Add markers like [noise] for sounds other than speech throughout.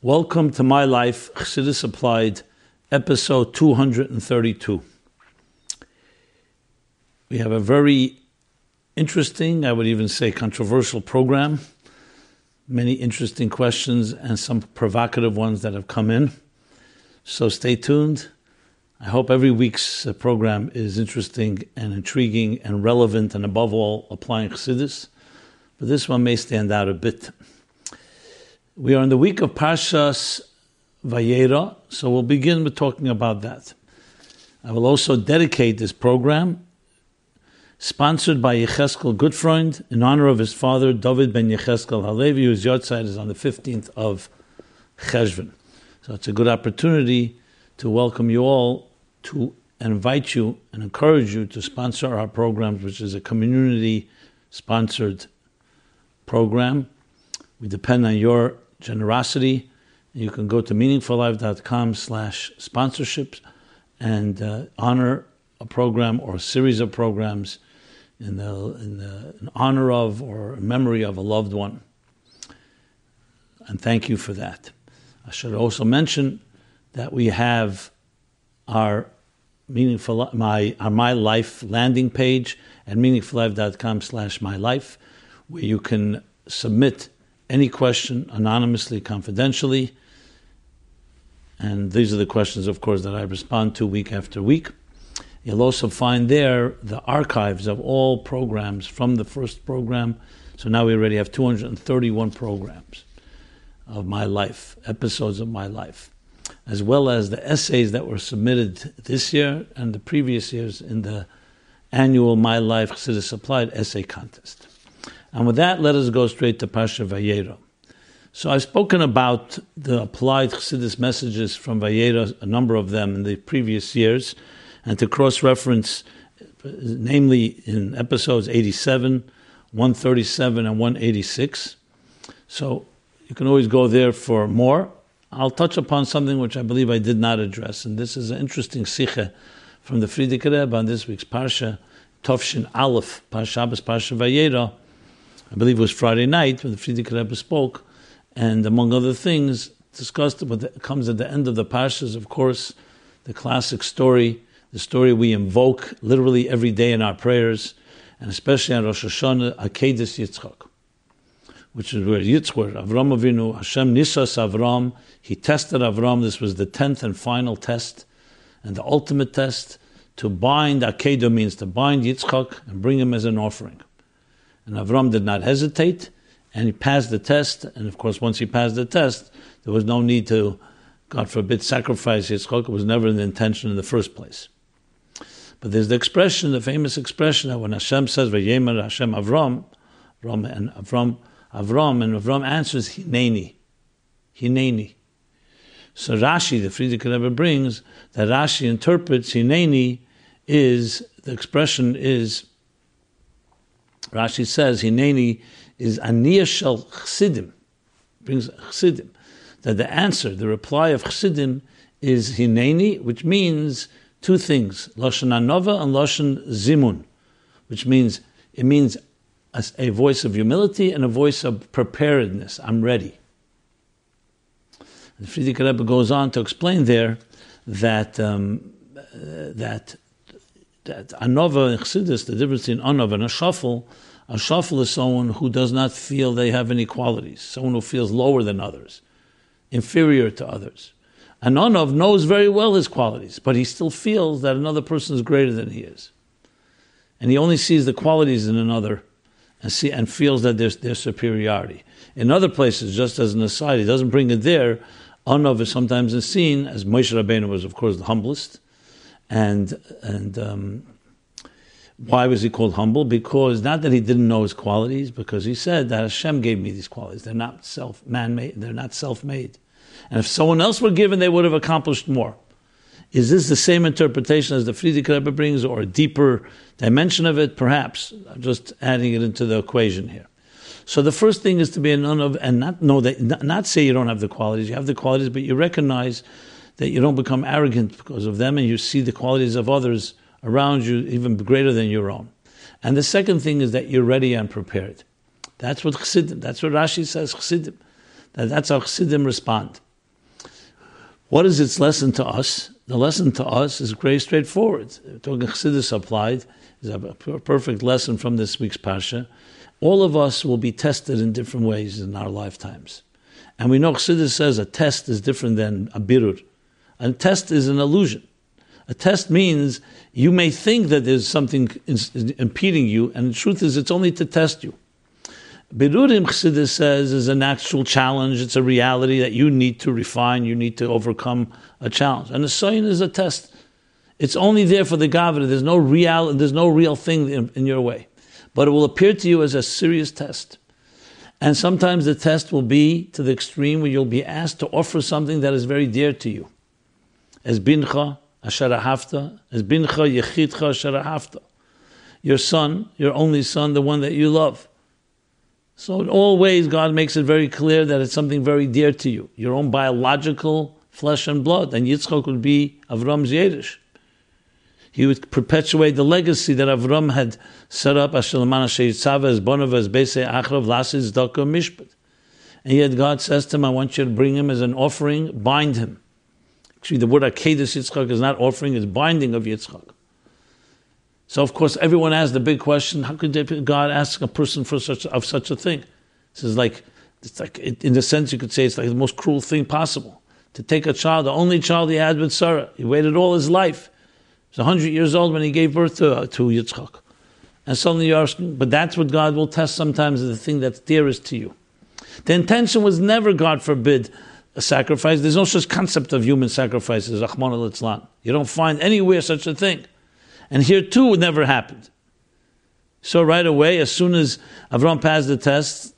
Welcome to My Life, Chassidus Applied, episode 232. We have a very interesting, I would even say controversial program. Many interesting questions and some provocative ones that have come in. So stay tuned. I hope every week's uh, program is interesting and intriguing and relevant and above all applying Chassidus. But this one may stand out a bit. We are in the week of Parshas Vayera, so we'll begin with talking about that. I will also dedicate this program, sponsored by Yecheskel Goodfreund, in honor of his father, David ben Yecheskel Halevi, whose yahrzeit is on the 15th of Cheshvan. So it's a good opportunity to welcome you all to invite you and encourage you to sponsor our programs, which is a community sponsored program. We depend on your generosity. You can go to meaningfullife.com slash sponsorships and uh, honor a program or a series of programs in, the, in, the, in honor of or memory of a loved one. And thank you for that. I should also mention that we have our meaningful my our my life landing page at meaningfullife.com slash my life where you can submit any question anonymously, confidentially. And these are the questions, of course, that I respond to week after week. You'll also find there the archives of all programs from the first program. So now we already have 231 programs of my life, episodes of my life, as well as the essays that were submitted this year and the previous years in the annual My Life Chassidus Applied Essay Contest. And with that, let us go straight to Pasha Vayera. So I've spoken about the applied Chassidus messages from Vayera, a number of them in the previous years, and to cross-reference, namely in episodes 87, 137, and 186. So you can always go there for more. I'll touch upon something which I believe I did not address, and this is an interesting sikha from the Frierdiker Rebbe on this week's Parsha, Tovshin Aleph, Parshabas Parsha Vayera, I believe it was Friday night when the Frierdiker Rebbe spoke, and among other things, discussed what comes at the end of the Parshas, of course, the classic story, the story we invoke literally every day in our prayers, and especially on Rosh Hashanah, Akedis Yitzchak, which is where Yitzchak, Avram Avinu, Hashem Nisas Avram, he tested Avram, this was the tenth and final test, and the ultimate test, to bind, Akedah means to bind Yitzchak and bring him as an offering. And Avram did not hesitate, and he passed the test. And of course, once he passed the test, there was no need to, God forbid, sacrifice Yitzchak. It was never the intention in the first place. But there's the expression, the famous expression that when Hashem says, "Vayemer Hashem Avram," Avram and Avram, Avram, and Avram answers, "Hineni, Hineni." So Rashi, the Frierdiker Rebbe brings that Rashi interprets Hineni is the expression is Rashi says Hineni is Aniyah Shel Chsidim, brings Chsidim. That the answer, the reply of Chsidim is Hineni, which means two things, Lashon Anova and Lashon Zimun, which means, it means a, a voice of humility and a voice of preparedness. I'm ready. The Frierdiker Rebbe goes on to explain there that um, uh, that that anova in Chassidus, the difference between anova and a shafel, a shafel is someone who does not feel they have any qualities, someone who feels lower than others, inferior to others. An anov knows very well his qualities, but he still feels that another person is greater than he is. And he only sees the qualities in another and, see, and feels that there's their superiority. In other places, just as an aside, he doesn't bring it there. Anov is sometimes seen as Moshe Rabbeinu was, of course, the humblest, and and um, why was he called humble? Because not that he didn't know his qualities, because he said that Hashem gave me these qualities. They're not self man made. They're not self made. And if someone else were given, they would have accomplished more. Is this the same interpretation as the Frierdiker Rebbe brings, or a deeper dimension of it? Perhaps. I'm just adding it into the equation here. So the first thing is to be an anov, and not know that, not say you don't have the qualities. You have the qualities, but you recognize that you don't become arrogant because of them and you see the qualities of others around you even greater than your own. And the second thing is that you're ready and prepared. That's what Chassidim, that's what Rashi says, Chassidim. That that's how Chassidim respond. What is its lesson to us? The lesson to us is very straightforward. Talking Chassidus applied is a perfect lesson from this week's Parsha. All of us will be tested in different ways in our lifetimes. And we know Chassidus says a test is different than a birur. A test is an illusion. A test means you may think that there's something impeding you, and the truth is it's only to test you. Birurim Chassidus says is an actual challenge. It's a reality that you need to refine. You need to overcome a challenge. And the sign is a test. It's only there for the Gavra. There's no real. There's no real thing in, in your way, but it will appear to you as a serious test. And sometimes the test will be to the extreme where you'll be asked to offer something that is very dear to you. As bincha asharahafta, as bincha yechidcha asharahafta. Your son, your only son, the one that you love. So in all ways, God makes it very clear that it's something very dear to you, your own biological flesh and blood. And Yitzchak would be Avram's Yerish. He would perpetuate the legacy that Avram had set up, as Bonav, as Bese Achrav, Lasis, Daka, Mishpat. And yet God says to him, I want you to bring him as an offering, bind him. Actually, the word Akedis Yitzchak is not offering, it's binding of Yitzchak. So of course everyone asks the big question: How could God ask a person for such of such a thing? This is like it's like in the sense you could say it's like the most cruel thing possible to take a child, the only child he had with Sarah. He waited all his life. He was hundred years old when he gave birth to uh, to Yitzchak, and suddenly you're asking, but that's what God will test sometimes the thing that's dearest to you. The intention was never, God forbid, a sacrifice. There's no such concept of human sacrifices, Rahman al You don't find anywhere such a thing. And here too, it never happened. So right away, as soon as Avram passed the test,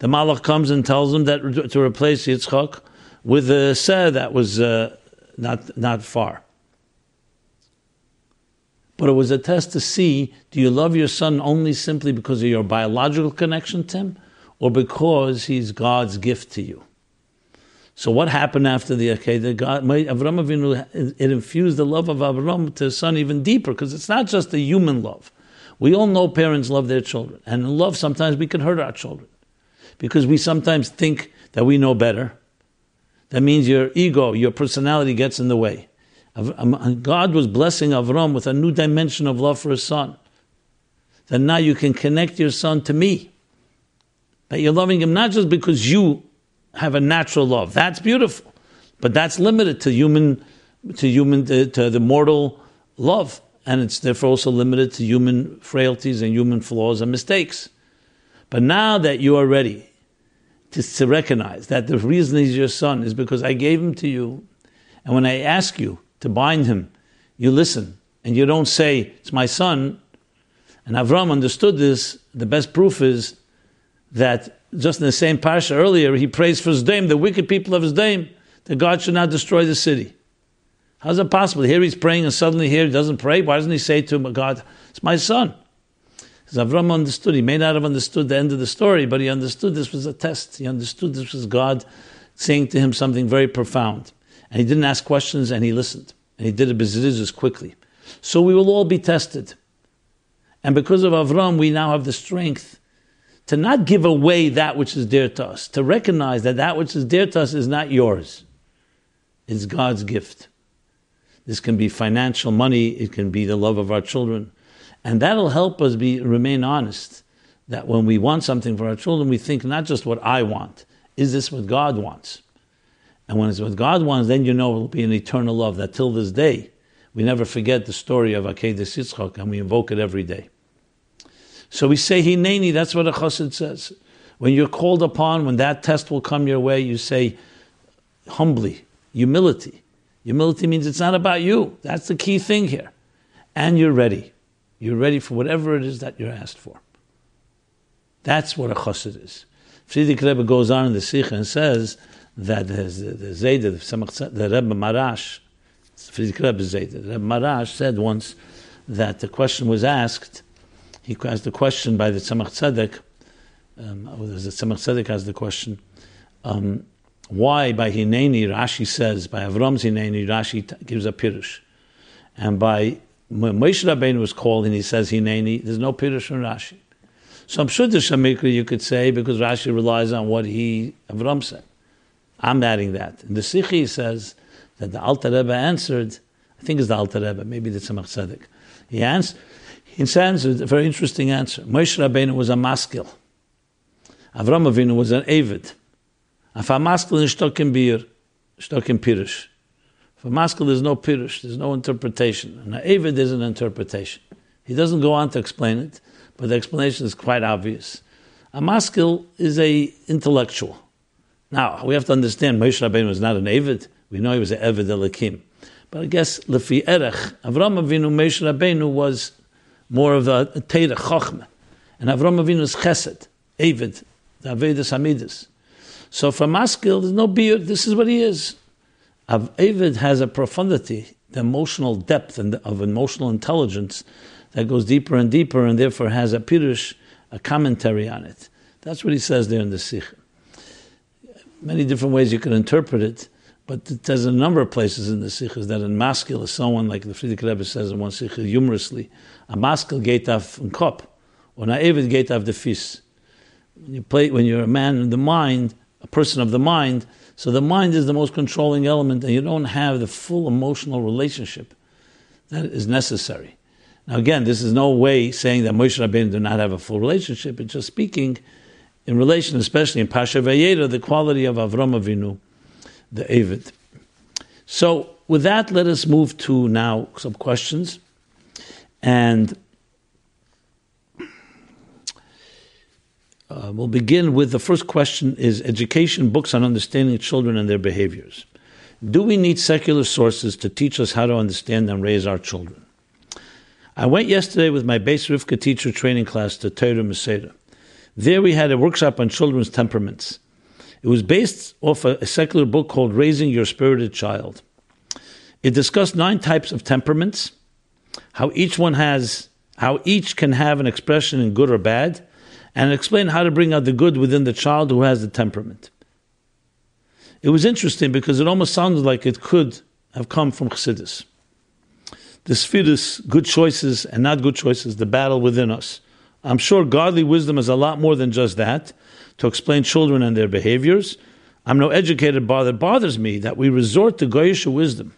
the Malach comes and tells him that to replace Yitzchak with a seh that was uh, not, not far. But it was a test to see do you love your son only simply because of your biological connection to him or because he's God's gift to you? So what happened after the Akedah? God, Avram Avinu, it infused the love of Avram to his son even deeper because it's not just a human love. We all know parents love their children, and in love sometimes we can hurt our children because we sometimes think that we know better. That means your ego, your personality gets in the way. Um, God was blessing Avram with a new dimension of love for his son. That now you can connect your son to me. That you're loving him not just because you have a natural love. That's beautiful, but that's limited to human, to human, to, to the mortal love, and it's therefore also limited to human frailties and human flaws and mistakes. But now that you are ready to, to recognize that the reason he's your son is because I gave him to you, and when I ask you to bind him, you listen and you don't say it's my son. And Avram understood this. The best proof is that just in the same parsha earlier, he prays for Zdaim, the wicked people of Zdaim, that God should not destroy the city. How's it possible? Here he's praying and suddenly here he doesn't pray. Why doesn't he say to him, God, it's my son? Because Avram understood. He may not have understood the end of the story, but he understood this was a test. He understood this was God saying to him something very profound. And he didn't ask questions and he listened. And he did it bezrizus quickly. So we will all be tested. And because of Avram, we now have the strength to not give away that which is dear to us, to recognize that that which is dear to us is not yours, it's God's gift. This can be financial money, it can be the love of our children, and that'll help us be remain honest. That when we want something for our children, we think not just what I want, is this what God wants? And when it's what God wants, then you know it will be an eternal love that till this day, we never forget the story of Akedah Yitzchak and we invoke it every day. So we say hineni, that's what a chassid says. When you're called upon, when that test will come your way, you say humbly, humility. Humility means it's not about you. That's the key thing here. And you're ready. You're ready for whatever it is that you're asked for. That's what a chassid is. Frierdiker Rebbe goes on in the Sikha and says that the, the Zayda, the, Rebbe Maharash, Frierdiker Rebbe Zayda, the Rebbe Maharash said once that the question was asked, he asked the question by the Tzemach Tzedek, um, the Tzemach Tzedek has the question, um, why by Hineni Rashi says, by Avram's Hineni Rashi t- gives a Pirush. And by when Moshe Rabbeinu was called and he says Hineni, there's no Pirush from Rashi. So I'm sure the Shamikra you could say because Rashi relies on what he, Avram said. I'm adding that. In the Sikhi says that the Alter Rebbe answered, I think it's the Alter Rebbe, maybe the Tzemach Tzedek. He answered, he answered a very interesting answer. Moshe Rabbeinu was a maskil. Avram Avinu was an avid. If a maskil is stuck in beer, stuck in pirish. For maskil, there's no pirish, there's no interpretation. And an avid is an interpretation. He doesn't go on to explain it, but the explanation is quite obvious. A maskil is a intellectual. Now, we have to understand Moshe Rabbeinu was not an Avid. We know he was an Evid Elikim. But I guess, Lefi Erech, Avram Avinu, Moshe Rabbeinu was more of a, Teira, Chochmah. And Avram Avinu is Chesed, Avid, the Avedis Hamidis. So for Maskil, there's no beard. This is what he is. Avid has a profundity, the emotional depth and of emotional intelligence that goes deeper and deeper, and therefore has a pirush, a commentary on it. That's what he says there in the Sicha many different ways you can interpret it, but there's a number of places in the Sichos that in maskil is someone, like the Frierdiker Rebbe says in one Sicha humorously, a maskil geht auf den Kopf, or auf the fis. When, you play, when you're a man in the mind, a person of the mind, so the mind is the most controlling element, and you don't have the full emotional relationship that is necessary. Now, again, this is no way saying that Moshe Rabbeinu did not have a full relationship. It's just speaking in relation, especially in Pasha Vayera, the quality of Avram Avinu, the Avid. So, with that, let us move to now some questions. And uh, we'll begin with the first question is education books on understanding children and their behaviors. Do we need secular sources to teach us how to understand and raise our children? I went yesterday with my Beis Rivka teacher training class to Torah Maseda. There we had a workshop on children's temperaments. It was based off a, secular book called Raising Your Spirited Child. It discussed nine types of temperaments, how each one has, how each can have an expression in good or bad, and explained how to bring out the good within the child who has the temperament. It was interesting because it almost sounded like it could have come from Chassidus. The Sfiris, good choices and not good choices, the battle within us. I'm sure godly wisdom is a lot more than just that to explain children and their behaviors. I'm no educated, but it bothers me that we resort to Goyish wisdom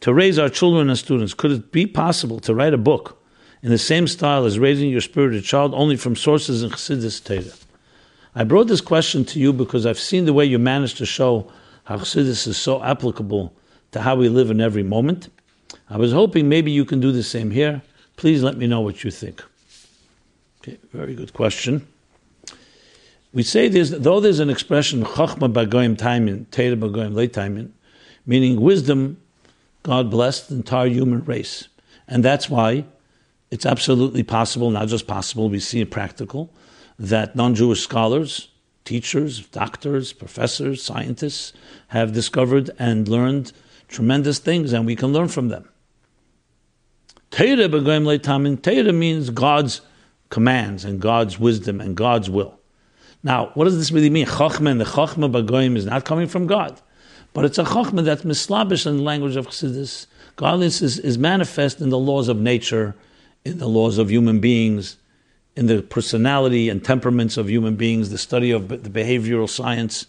to raise our children and students. Could it be possible to write a book in the same style as raising your spirited child, only from sources in Chassidus Torah? I brought this question to you because I've seen the way you managed to show how Chassidus is so applicable to how we live in every moment. I was hoping maybe you can do the same here. Please let me know what you think. Okay, very good question. We say this, though there's an expression, chachma bagoyim taimin, teira bagoyim le meaning wisdom, God blessed the entire human race. And that's why it's absolutely possible, not just possible, we see it practical, that non Jewish scholars, teachers, doctors, professors, scientists have discovered and learned tremendous things, and we can learn from them. Teira means God's commands and God's wisdom and God's will. Now, what does this really mean? Chachma and the Chachma Bagoyim is not coming from God, but it's a Chachma that's mislabish in the language of Chassidus. Godliness is, is manifest in the laws of nature, in the laws of human beings, in the personality and temperaments of human beings, the study of the behavioral science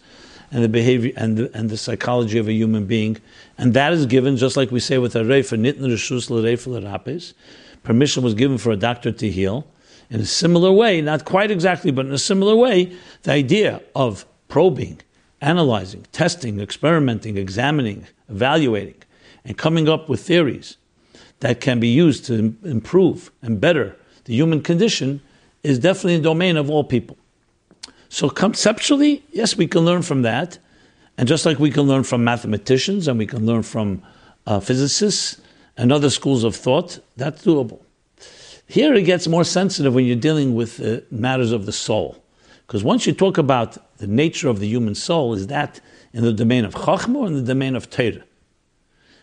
and the behavior and the, and the psychology of a human being, and that is given just like we say with a reifa nitn reshus l'reif Permission was given for a doctor to heal, in a similar way, not quite exactly, but in a similar way, the idea of probing, analyzing, testing, experimenting, examining, evaluating, and coming up with theories that can be used to improve and better the human condition is definitely a domain of all people. So conceptually, yes, we can learn from that. And just like we can learn from mathematicians and we can learn from uh, physicists and other schools of thought, that's doable. Here it gets more sensitive when you're dealing with uh, matters of the soul. Because once you talk about the nature of the human soul, is that in the domain of Chachma or in the domain of Torah?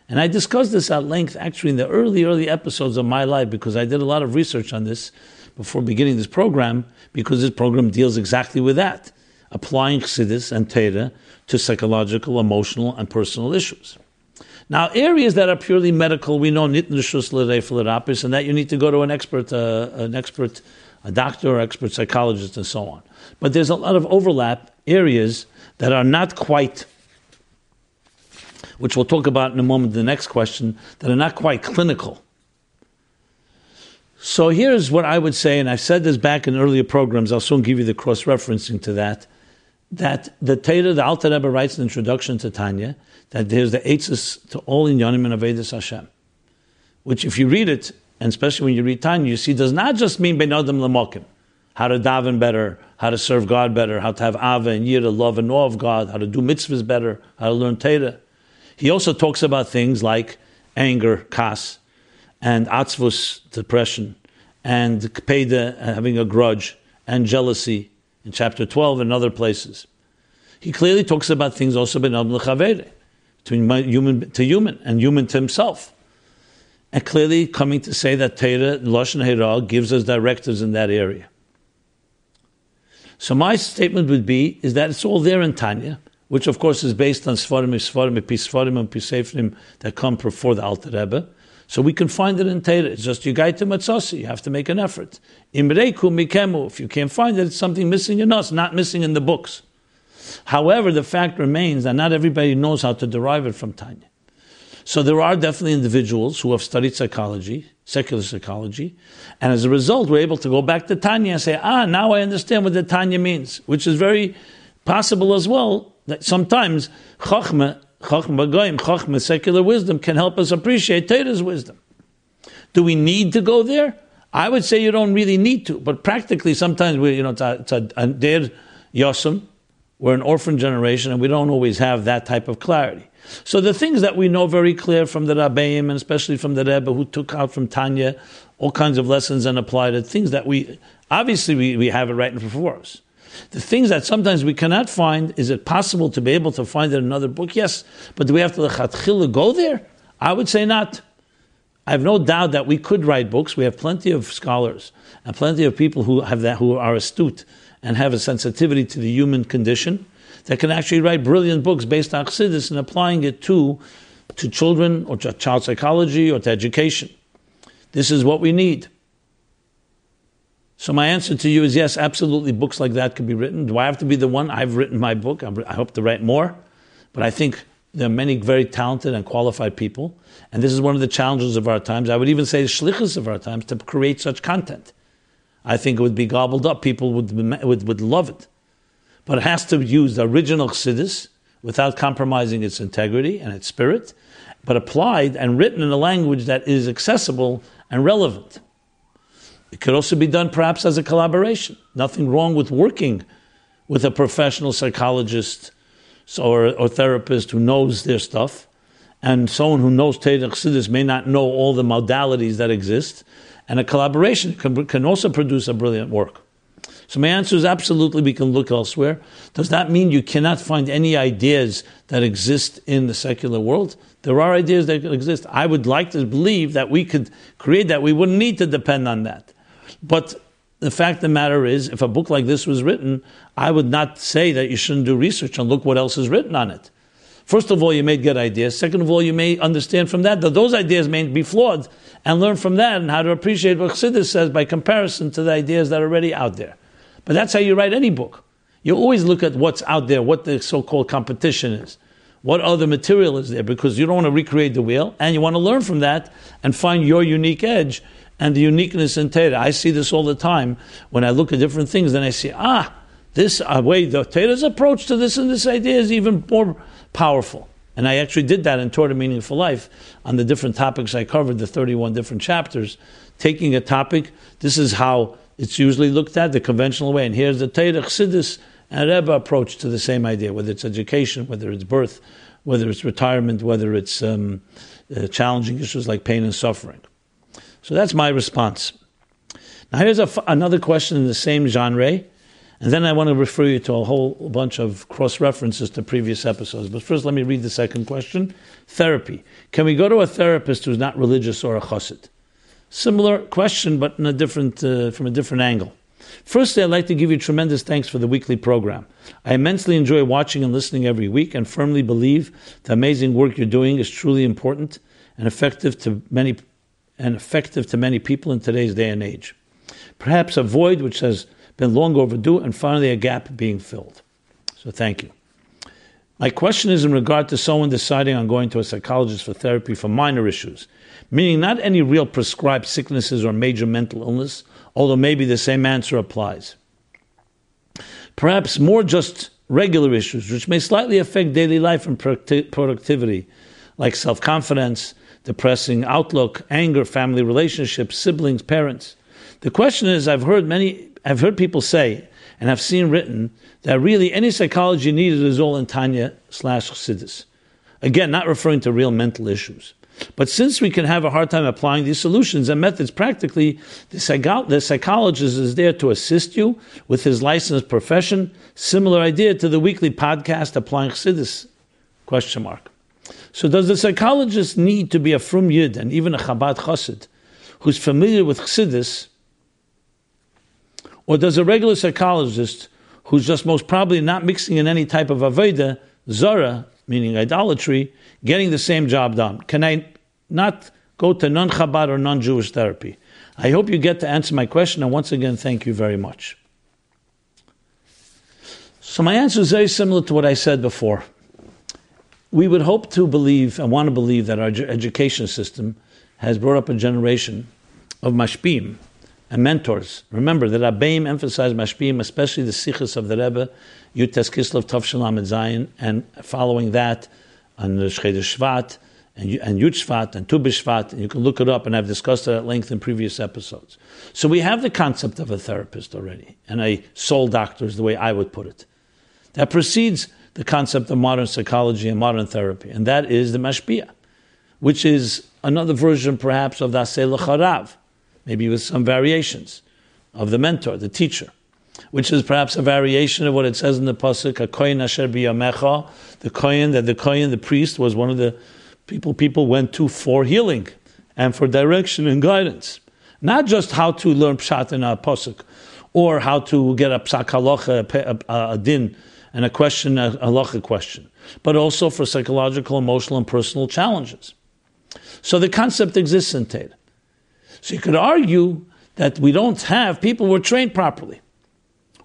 And I discussed this at length actually in the early, early episodes of my life because I did a lot of research on this before beginning this program because this program deals exactly with that, applying Chassidus and Torah to psychological, emotional, and personal issues. Now, areas that are purely medical, we know nitnishus l'reif and that you need to go to an expert, uh, an expert, a doctor or expert psychologist, and so on. But there's a lot of overlap areas that are not quite, which we'll talk about in a moment, the next question, that are not quite clinical. So here's what I would say, and I've said this back in earlier programs, I'll soon give you the cross referencing to that. That the Torah, the Alter Rebbe writes in the introduction to Tanya, that there's the Eitzes to all in Yonim and Avedis Hashem. Which, if you read it, and especially when you read Tanya, you see does not just mean Ben Adam Lamokim, how to daven better, how to serve God better, how to have Ava and Yira, love and awe of God, how to do mitzvahs better, how to learn Torah. He also talks about things like anger, kas, and atzvus, depression, and kpeda, having a grudge, and jealousy in chapter 12 and other places. He clearly talks about things also between human to human and human to himself. And clearly coming to say that Torah, Lashon Hera, gives us directives in that area. So my statement would be is that it's all there in Tanya, which of course is based on Sfarim, Sfarim, Pisfarim, and Pisefrim that come before the Alter Rebbe. So we can find it in Torah. It's just you guide to matzasi. You have to make an effort. Imreiku mikemu. If you can't find it, it's something missing in us, not missing in the books. However, the fact remains that not everybody knows how to derive it from Tanya. So there are definitely individuals who have studied psychology, secular psychology, and as a result, we're able to go back to Tanya and say, ah, now I understand what the Tanya means, which is very possible as well. That sometimes Chachma Chachma Goyim, Chachma, secular wisdom, can help us appreciate Torah's wisdom. Do we need to go there? I would say you don't really need to, but practically sometimes we, you know, it's a, der yosem, we're an orphan generation, and we don't always have that type of clarity. So the things that we know very clear from the Rabbeim, and especially from the Rebbe, who took out from Tanya all kinds of lessons and applied it, things that we, obviously we, we have it right before us. The things that sometimes we cannot find, is it possible to be able to find it in another book? Yes. But do we have to go there? I would say not. I have no doubt that we could write books. We have plenty of scholars and plenty of people who have that, who are astute and have a sensitivity to the human condition that can actually write brilliant books based on Chassidus and applying it to, to children or to child psychology or to education. This is what we need. So my answer to you is yes, absolutely. Books like that could be written. Do I have to be the one? I've written my book. I hope to write more, but I think there are many very talented and qualified people, and this is one of the challenges of our times. I would even say the shlichus of our times to create such content. I think it would be gobbled up. People would would, would love it, but it has to use the original chassidus without compromising its integrity and its spirit, but applied and written in a language that is accessible and relevant. It could also be done perhaps as a collaboration. Nothing wrong with working with a professional psychologist or, or therapist who knows their stuff, and someone who knows Teda Chassidus may not know all the modalities that exist, and a collaboration can, can also produce a brilliant work. So my answer is absolutely we can look elsewhere. Does that mean you cannot find any ideas that exist in the secular world? There are ideas that exist. I would like to believe that we could create that. We wouldn't need to depend on that. But the fact of the matter is, if a book like this was written, I would not say that you shouldn't do research and look what else is written on it. First of all, you may get ideas. Second of all, you may understand from that that those ideas may be flawed and learn from that and how to appreciate what Chassidus says by comparison to the ideas that are already out there. But that's how you write any book. You always look at what's out there, what the so-called competition is, what other material is there, because you don't want to recreate the wheel, and you want to learn from that and find your unique edge and the uniqueness in Torah. I see this all the time when I look at different things, then I see, ah, this uh, way, the Torah's approach to this and this idea is even more powerful. And I actually did that in Toward a Meaningful Life on the different topics I covered, the 31 different chapters. Taking a topic, this is how it's usually looked at, the conventional way. And here's the Torah Chassidus and Rebbe approach to the same idea, whether it's education, whether it's birth, whether it's retirement, whether it's um, uh, challenging issues like pain and suffering. So that's my response. Now, here's another question in the same genre, and then I want to refer you to a whole bunch of cross references to previous episodes. But first, let me read the second question Therapy. Can we go to a therapist who's not religious or a chassid? Similar question, but a different, uh, from a different angle. Firstly, I'd like to give you tremendous thanks for the weekly program. I immensely enjoy watching and listening every week and firmly believe the amazing work you're doing is truly important and effective to many and effective to many people in today's day and age. Perhaps a void which has been long overdue and finally a gap being filled. So thank you. My question is in regard to someone deciding on going to a psychologist for therapy for minor issues, meaning not any real prescribed sicknesses or major mental illness, although maybe the same answer applies. Perhaps more just regular issues, which may slightly affect daily life and productivity, like self confidence, depressing outlook, anger, family relationships, siblings, parents. The question is I've heard many, I've heard people say, and I've seen written that really any psychology needed is all in Tanya slash Chassidus. Again, not referring to real mental issues. But since we can have a hard time applying these solutions and methods practically, the, psycho- the psychologist is there to assist you with his licensed profession. Similar idea to the weekly podcast applying Chassidus? Question mark. So does the psychologist need to be a frum yid and even a Chabad chassid who's familiar with Chassidus or does a regular psychologist who's just most probably not mixing in any type of Aveda, Zara, meaning idolatry, getting the same job done? Can I not go to non Chabad or non Jewish therapy? I hope you get to answer my question, and once again, thank you very much. So, my answer is very similar to what I said before. We would hope to believe and want to believe that our education system has brought up a generation of mashpim, and mentors. Remember that Abbaim emphasized Mashpim, especially the Sichos of the Rebbe, Yutes Kislev Tov Shalom and Zion, and following that on the Shcheder Shvat and, and Yud Shvat and Tu B'Shvat, and you can look it up, and I've discussed it at length in previous episodes. So we have the concept of a therapist already, and a soul doctor is the way I would put it. That precedes the concept of modern psychology and modern therapy, and that is the Mashpia, which is another version perhaps of the Aseh Lecha Rav, maybe with some variations of the mentor, the teacher, which is perhaps a variation of what it says in the pasuk, "A kohen asher biyamecha," the kohen that the kohen, the priest, was one of the people people went to for healing and for direction and guidance, not just how to learn pshat in a pasuk or how to get a psak halacha, a, a, din, and a question, a halacha question, but also for psychological, emotional, and personal challenges. So the concept exists in Torah. So you could argue that we don't have people who are trained properly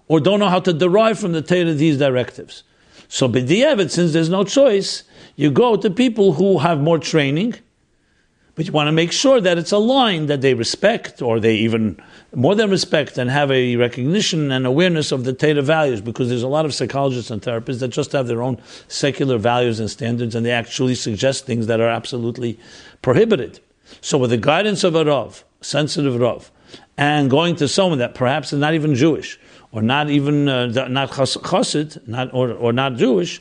or don't know how to derive from the Torah these directives. So b'di'evet, since there's no choice, you go to people who have more training, but you want to make sure that it's a line that they respect, or they even more than respect and have a recognition and awareness of the Torah values, because there's a lot of psychologists and therapists that just have their own secular values and standards, and they actually suggest things that are absolutely prohibited. So with the guidance of a Rav, sensitive Rav, and going to someone that perhaps is not even Jewish, or not even uh, not chassid, not or, or not Jewish,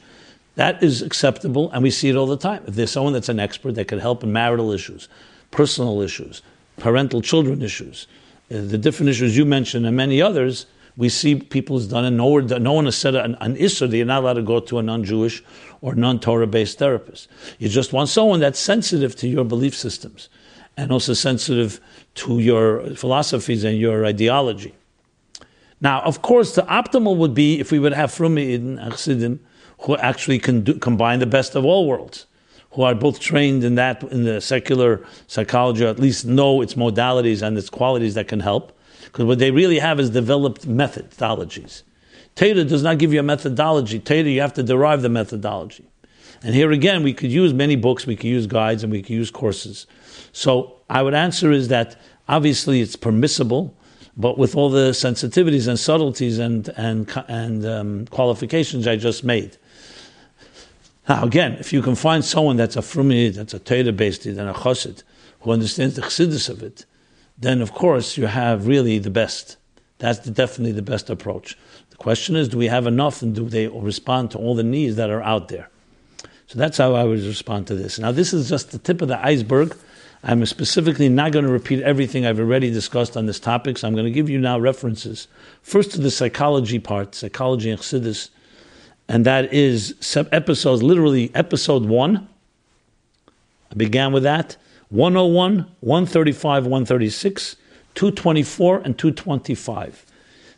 that is acceptable, and we see it all the time. If there's someone that's an expert that can help in marital issues, personal issues, parental children issues, uh, the different issues you mentioned, and many others, we see people has done, and no, no one has said an, an issur that you're not allowed to go to a non-Jewish or non-Torah based therapist. You just want someone that's sensitive to your belief systems and also sensitive to your philosophies and your ideology. Now, of course, the optimal would be if we would have Frumid and Chassidim who actually can do, combine the best of all worlds, who are both trained in that in the secular psychology, or at least know its modalities and its qualities that can help. Because what they really have is developed methodologies. Torah does not give you a methodology. Torah, you have to derive the methodology. And here again, we could use many books, we could use guides, and we could use courses. So I would answer is that obviously it's permissible, but with all the sensitivities and subtleties and and and um, qualifications I just made. Now again, if you can find someone that's a frumid, that's a Torah based, and a chassid, who understands the chassidus of it, then of course you have really the best. That's the, definitely the best approach. The question is, do we have enough, and do they respond to all the needs that are out there? So that's how I would respond to this. Now, this is just the tip of the iceberg. I'm specifically not going to repeat everything I've already discussed on this topic, so I'm going to give you now references. First to the psychology part, psychology and chassidus, and that is episodes, literally episode one. I began with that. 101, 135, 136, 224, and 225.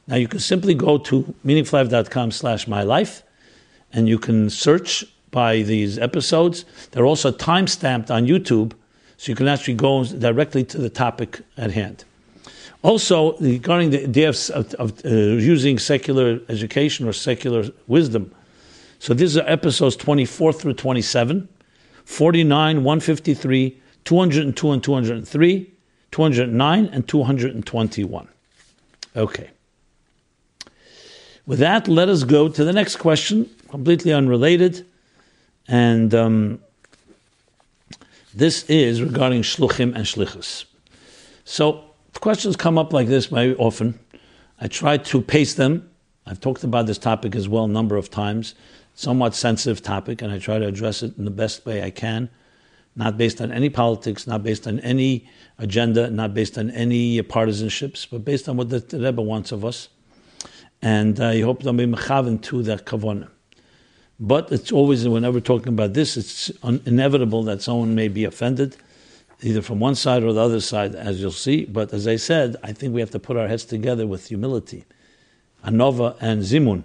Now you can simply go to meaningfullife.com slash my life and you can search by these episodes. They're also time stamped on YouTube so you can actually go directly to the topic at hand. Also, regarding the idea of, of uh, using secular education or secular wisdom So these are episodes 24 through 27, 49, 153, 202 and 203, 209 and 221. Okay. With that, let us go to the next question, completely unrelated. And um, this is regarding shluchim and shlichus. So questions come up like this very often. I try to pace them. I've talked about this topic as well a number of times. Somewhat sensitive topic, and I try to address it in the best way I can, not based on any politics, not based on any agenda, not based on any partisanships, but based on what the, Rebbe wants of us. And I hope that we be mechaven to that kavanah. But it's always, whenever talking about this, it's un- inevitable that someone may be offended, either from one side or the other side, as you'll see. But as I said, I think we have to put our heads together with humility, anova and zimun,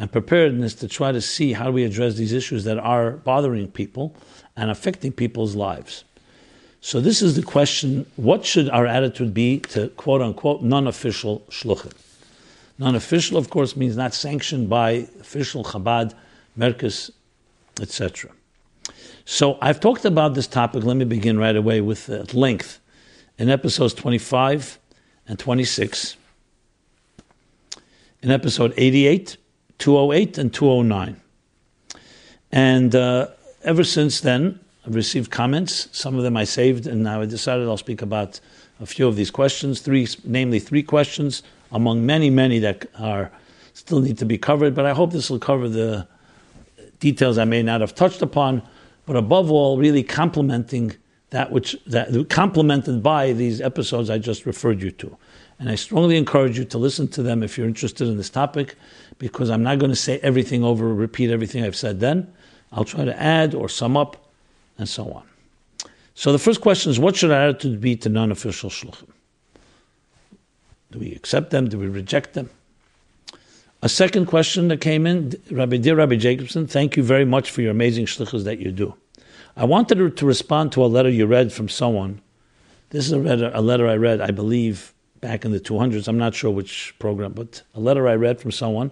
and preparedness to try to see how we address these issues that are bothering people and affecting people's lives. So this is the question: What should our attitude be to quote unquote non-official shluchim? Non-official, of course, means not sanctioned by official Chabad Merkos, etc. So I've talked about this topic. Let me begin right away with uh, at length in episodes 25 and 26, in episode 88, 208, and 209. And uh, ever since then, I've received comments. Some of them I saved, and now I decided I'll speak about a few of these questions. Three, namely, three questions among many, many that are still need to be covered. But I hope this will cover the details I may not have touched upon, but above all, really complementing that which that complemented by these episodes I just referred you to. And I strongly encourage you to listen to them if you're interested in this topic, because I'm not going to say everything over, repeat everything I've said then. I'll try to add or sum up, and so on. So the first question is, what should our attitude be to non-official shluchim? Do we accept them? Do we reject them? A second question that came in, Rabbi dear Rabbi Jacobson, thank you very much for your amazing shlichus that you do. I wanted to respond to a letter you read from someone. This is a letter, a letter I read, I believe, back in the 200s. I'm not sure which program, but a letter I read from someone,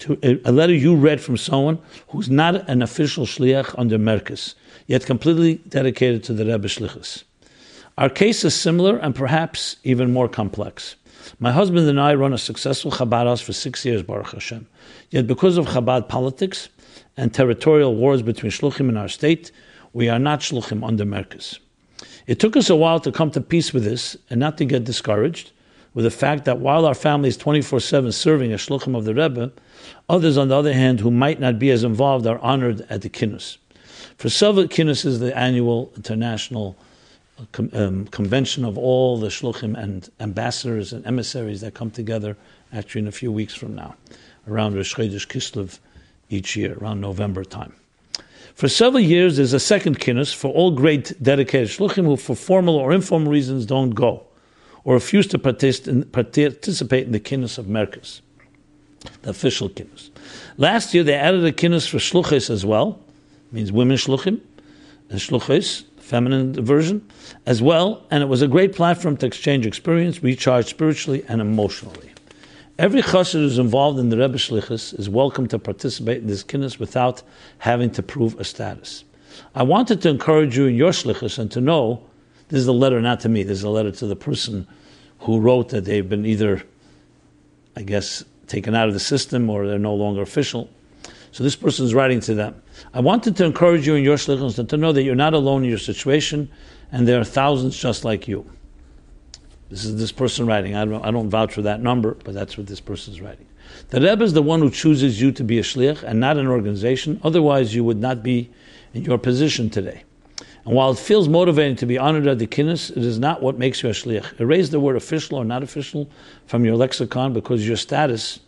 to, uh, a letter you read from someone who's not an official shliach under Merkos, yet completely dedicated to the Rebbe shlichus. Our case is similar and perhaps even more complex. My husband and I run a successful Chabad house for six years, Baruch Hashem. Yet because of Chabad politics and territorial wars between Shluchim in our state, we are not Shluchim under Merkos. It took us a while to come to peace with this and not to get discouraged with the fact that while our family is 24 7 serving as Shluchim of the Rebbe, others, on the other hand, who might not be as involved, are honored at the Kinnus. For several Kinnus is the annual international um, convention of all the shluchim and ambassadors and emissaries that come together actually in a few weeks from now, around Rosh Chodesh Kislev each year, around November time. For several years, there's a second kinnus for all great dedicated shluchim who, for formal or informal reasons, don't go or refuse to participate in the kinnus of Merkos, the official kinnus. Last year, they added a kinnus for shluchis as well, means women shluchim, and shluchis, feminine version, as well, and it was a great platform to exchange experience, recharge spiritually and emotionally. Every chassid who's involved in the Rebbe Shlichus is welcome to participate in this kinnis without having to prove a status. I wanted to encourage you in your Shlichus and to know this is a letter not to me, this is a letter to the person who wrote that they've been either, I guess, taken out of the system or they're no longer official. So this person is writing to them. I wanted to encourage you in your shlichus to know that you're not alone in your situation, and there are thousands just like you. This is this person writing. I don't, I don't vouch for that number, but that's what this person is writing. The Rebbe is the one who chooses you to be a shliach and not an organization. Otherwise, you would not be in your position today. And while it feels motivating to be honored at the kinnis, it is not what makes you a shliach. Erase the word official or not official from your lexicon because your status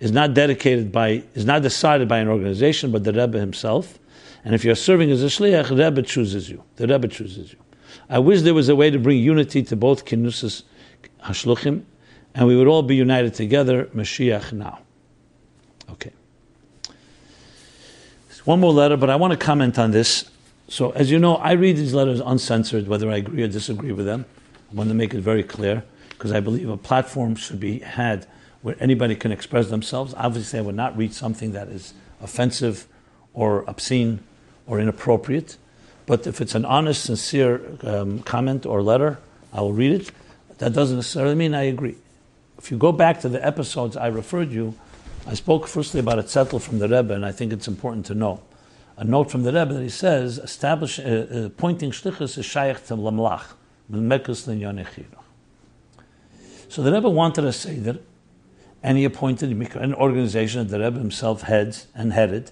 is not dedicated by, is not decided by an organization, but the Rebbe himself. And if you're serving as a shliach, the Rebbe chooses you. The Rebbe chooses you. I wish there was a way to bring unity to both kinnusas hashluchim, and we would all be united together. Mashiach now. Okay. One more letter, but I want to comment on this. So, as you know, I read these letters uncensored, whether I agree or disagree with them. I want to make it very clear because I believe a platform should be had where anybody can express themselves. Obviously, I would not read something that is offensive or obscene or inappropriate. But if it's an honest, sincere um, comment or letter, I will read it. That doesn't necessarily mean I agree. If you go back to the episodes I referred you, I spoke firstly about a zettel from the Rebbe, and I think it's important to know. A note from the Rebbe that he says, establish, uh, uh, pointing shlichus is shaykh to lamlach, So the Rebbe wanted a seder, and he appointed an organization that the Rebbe himself heads and headed,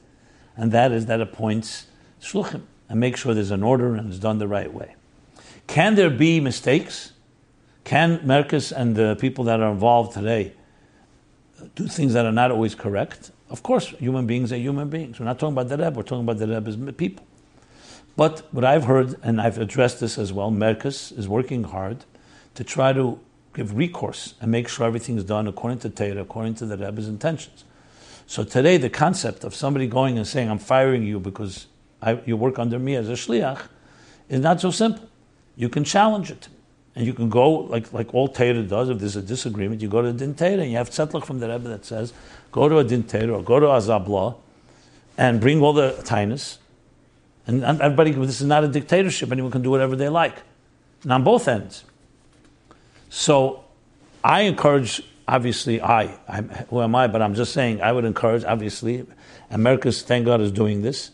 and that is that appoints shluchim and make sure there's an order and it's done the right way. Can there be mistakes? Can Merkos and the people that are involved today do things that are not always correct? Of course, human beings are human beings. We're not talking about the Rebbe, we're talking about the Rebbe's people. But what I've heard, and I've addressed this as well, Merkos is working hard to try to give recourse and make sure everything is done according to Torah, according to the Rebbe's intentions. So today, the concept of somebody going and saying, I'm firing you because I, you work under me as a shliach is not so simple. You can challenge it. And you can go, like, like all Torah does, if there's a disagreement, you go to Din Torah and you have tzedlach from the Rebbe that says, go to a Din Torah or go to Azabla and bring all the tainus. And everybody, this is not a dictatorship. Anyone can do whatever they like. And on both ends. So I encourage, obviously, I, I'm, who am I? But I'm just saying, I would encourage, obviously, Merkos, thank God, is doing this,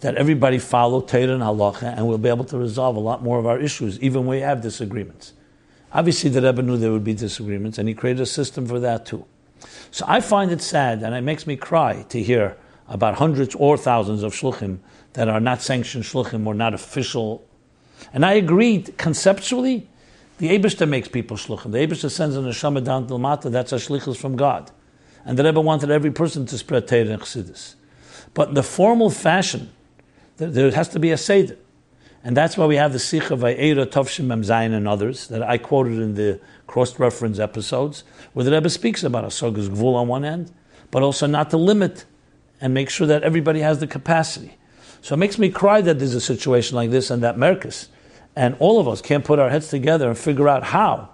that everybody follow Torah and Halacha, and we'll be able to resolve a lot more of our issues, even when we have disagreements. Obviously, the Rebbe knew there would be disagreements, and he created a system for that too. So I find it sad, and it makes me cry to hear about hundreds or thousands of shluchim that are not sanctioned shluchim or not official. And I agreed conceptually the Abishta makes people shluchim. The Abishta sends an neshama down to mata. That's a shlichus from God. And the Rebbe wanted every person to spread Torah and Chassidus. But in the formal fashion, there has to be a seder. And that's why we have the Sicha of Vayera, Tovshim, Memzayin, and others that I quoted in the cross-reference episodes, where the Rebbe speaks about a Sogas Gvul on one end, but also not to limit and make sure that everybody has the capacity. So it makes me cry that there's a situation like this and that Merkos. and all of us can't put our heads together and figure out how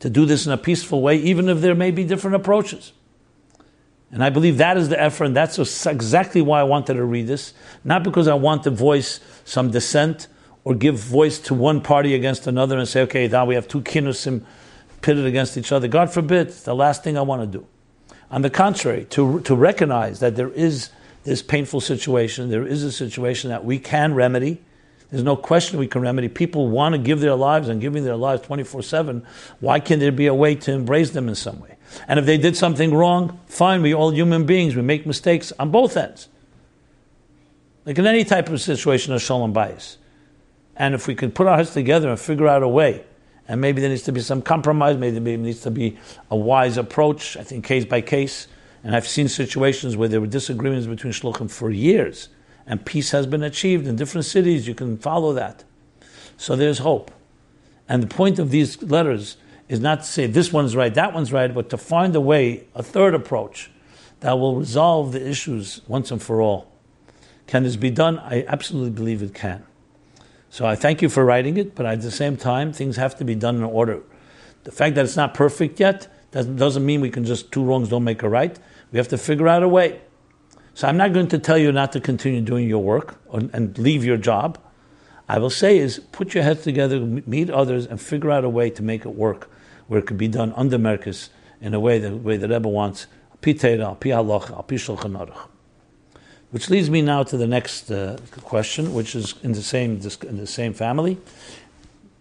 to do this in a peaceful way, even if there may be different approaches. And I believe that is the effort, and that's exactly why I wanted to read this. Not because I want to voice some dissent or give voice to one party against another and say, okay, now we have two kinusim pitted against each other. God forbid, the last thing I want to do. On the contrary, to, to recognize that there is this painful situation, there is a situation that we can remedy, there's no question we can remedy. People want to give their lives and giving their lives 24 7. Why can't there be a way to embrace them in some way? And if they did something wrong, fine, we all human beings, we make mistakes on both ends. Like in any type of situation of shalom bias. And if we can put our heads together and figure out a way, and maybe there needs to be some compromise, maybe there needs to be a wise approach, I think case by case. And I've seen situations where there were disagreements between shluchim for years and peace has been achieved in different cities. You can follow that. So there's hope. And the point of these letters is not to say this one's right, that one's right, but to find a way, a third approach that will resolve the issues once and for all. Can this be done? I absolutely believe it can. So I thank you for writing it, but at the same time, things have to be done in order. The fact that it's not perfect yet doesn't, mean we can just two wrongs don't make a right. We have to figure out a way. So I'm not going to tell you not to continue doing your work and leave your job. I will say is put your heads together, meet others, and figure out a way to make it work where it could be done under Merkos in a way the way the Rebbe wants. Which leads me now to the next uh, question, which is in the same in the same family,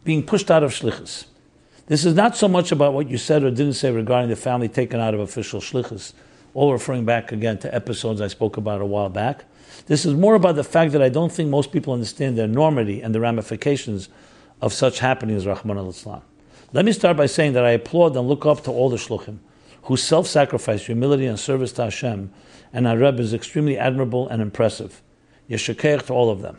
being pushed out of shlichus. This is not so much about what you said or didn't say regarding the family taken out of official shlichus all referring back again to episodes I spoke about a while back. This is more about the fact that I don't think most people understand the enormity and the ramifications of such happenings, Rachmana litzlan. Let me start by saying that I applaud and look up to all the shluchim, whose self sacrifice, humility, and service to Hashem and our Rebbe is extremely admirable and impressive. Yeshakech to all of them.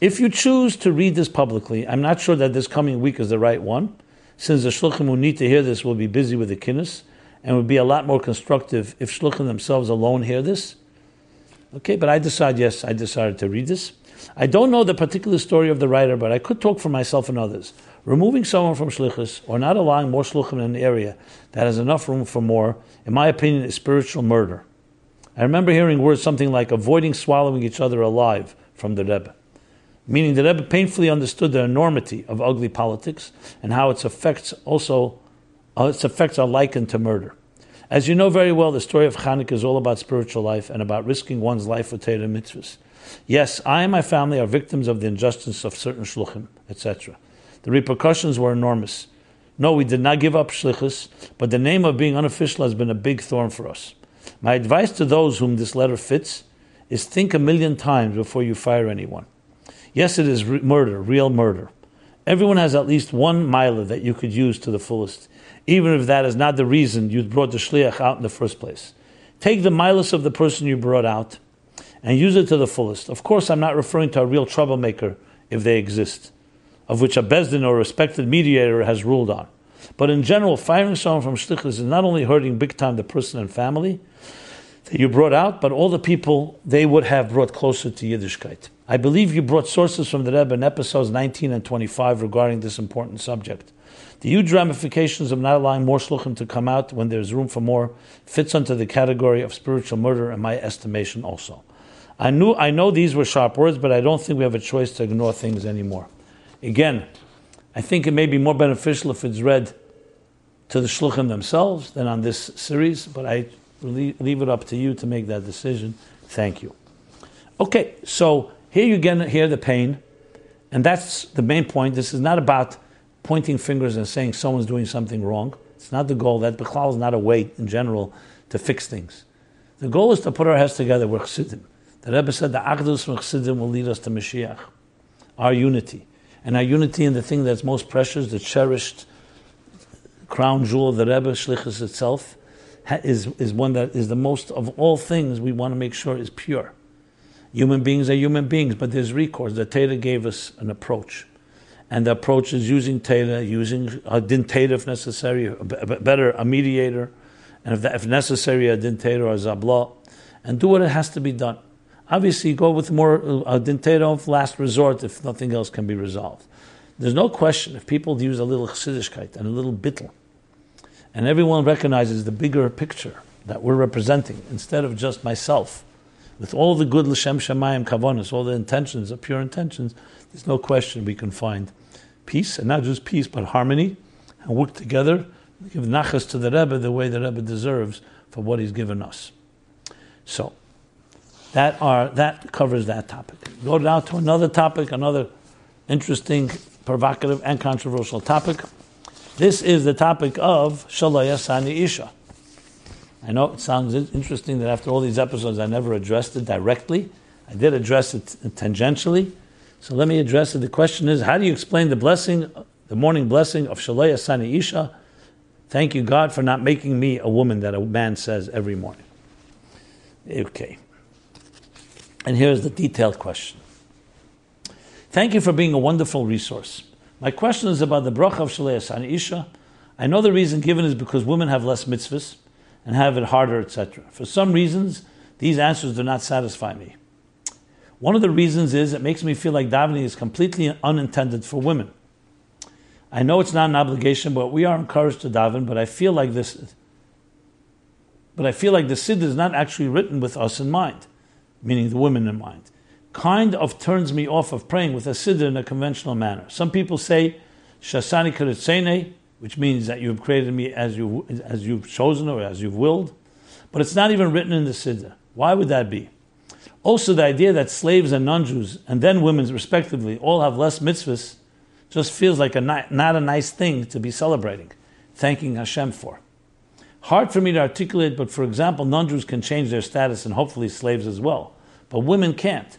If you choose to read this publicly, I'm not sure that this coming week is the right one, since the shluchim who need to hear this will be busy with the kinnis and would be a lot more constructive if shluchim themselves alone hear this. Okay, but I decide, yes, I decided to read this. I don't know the particular story of the writer, but I could talk for myself and others. Removing someone from shlichus or not allowing more shluchim in an area that has enough room for more, in my opinion, is spiritual murder. I remember hearing words something like avoiding swallowing each other alive from the Rebbe, meaning the Rebbe painfully understood the enormity of ugly politics and how its effects also uh, its effects are likened to murder. As you know very well, the story of Chanukah is all about spiritual life and about risking one's life for Torah mitzvahs. Yes, I and my family are victims of the injustice of certain shluchim, etc. The repercussions were enormous. No, we did not give up shlichus, but the name of being unofficial has been a big thorn for us. My advice to those whom this letter fits is think a million times before you fire anyone. Yes, it is re- murder, real murder. Everyone has at least one mila that you could use to the fullest, even if that is not the reason you brought the shliach out in the first place. Take the milas of the person you brought out and use it to the fullest. Of course, I'm not referring to a real troublemaker if they exist, of which a Besdin or respected mediator has ruled on. But in general, firing someone from shlichus is not only hurting big time the person and family that you brought out, but all the people they would have brought closer to Yiddishkeit. I believe you brought sources from the Rebbe in episodes 19 and 25 regarding this important subject. The huge ramifications of not allowing more shluchim to come out when there's room for more fits under the category of spiritual murder in my estimation also. I knew I know these were sharp words, but I don't think we have a choice to ignore things anymore. Again, I think it may be more beneficial if it's read to the shluchim themselves than on this series, but I leave it up to you to make that decision. Thank you. Okay, so here you again hear the pain, and that's the main point. This is not about pointing fingers and saying someone's doing something wrong. It's not the goal. That Bechlal is not a way in general to fix things. The goal is to put our heads together We're Chassidim. The Rebbe said the Achdus from will lead us to Mashiach, our unity. And our unity in the thing that's most precious, the cherished crown jewel of the Rebbe, Shlichus itself, is, is one that is the most of all things we want to make sure is pure. Human beings are human beings, but there's recourse. The Torah gave us an approach. And the approach is using Torah, using a din if necessary, better a mediator, and if, if necessary a din or a zabla, and do what it has to be done. Obviously, go with more uh, a din of last resort if nothing else can be resolved. There's no question if people use a little chassidishkeit and a little bittel, and everyone recognizes the bigger picture that we're representing instead of just myself, with all the good l'shem shemayim kavonis, all the intentions, the pure intentions, there's no question we can find peace, and not just peace, but harmony, and work together, give nachas to the Rebbe the way the Rebbe deserves for what he's given us. So, that are that covers that topic. Go now to another topic, another interesting, provocative, and controversial topic. This is the topic of Shalaya Sani Isha. I know it sounds interesting that after all these episodes I never addressed it directly. I did address it tangentially. So let me address it. The question is, how do you explain the blessing, the morning blessing of Shalaya Sani Isha? Thank you, God, for not making me a woman that a man says every morning. Okay. And here's the detailed question. Thank you for being a wonderful resource. My question is about the bracha of Shalei Sani Isha. I know the reason given is because women have less mitzvahs and have it harder, etc. For some reasons, these answers do not satisfy me. One of the reasons is it makes me feel like davening is completely unintended for women. I know it's not an obligation, but we are encouraged to daven. But I feel like this, but I feel like the siddur is not actually written with us in mind, meaning the women in mind. Kind of turns me off of praying with a siddur in a conventional manner. Some people say shasani kiritzene, which means that you have created me as you as you've chosen or as you've willed, but it's not even written in the siddur. Why would that be? Also, the idea that slaves and non-Jews and then women, respectively, all have less mitzvahs, just feels like a not a nice thing to be celebrating, thanking Hashem for. Hard for me to articulate, but for example, non-Jews can change their status and hopefully slaves as well, but women can't.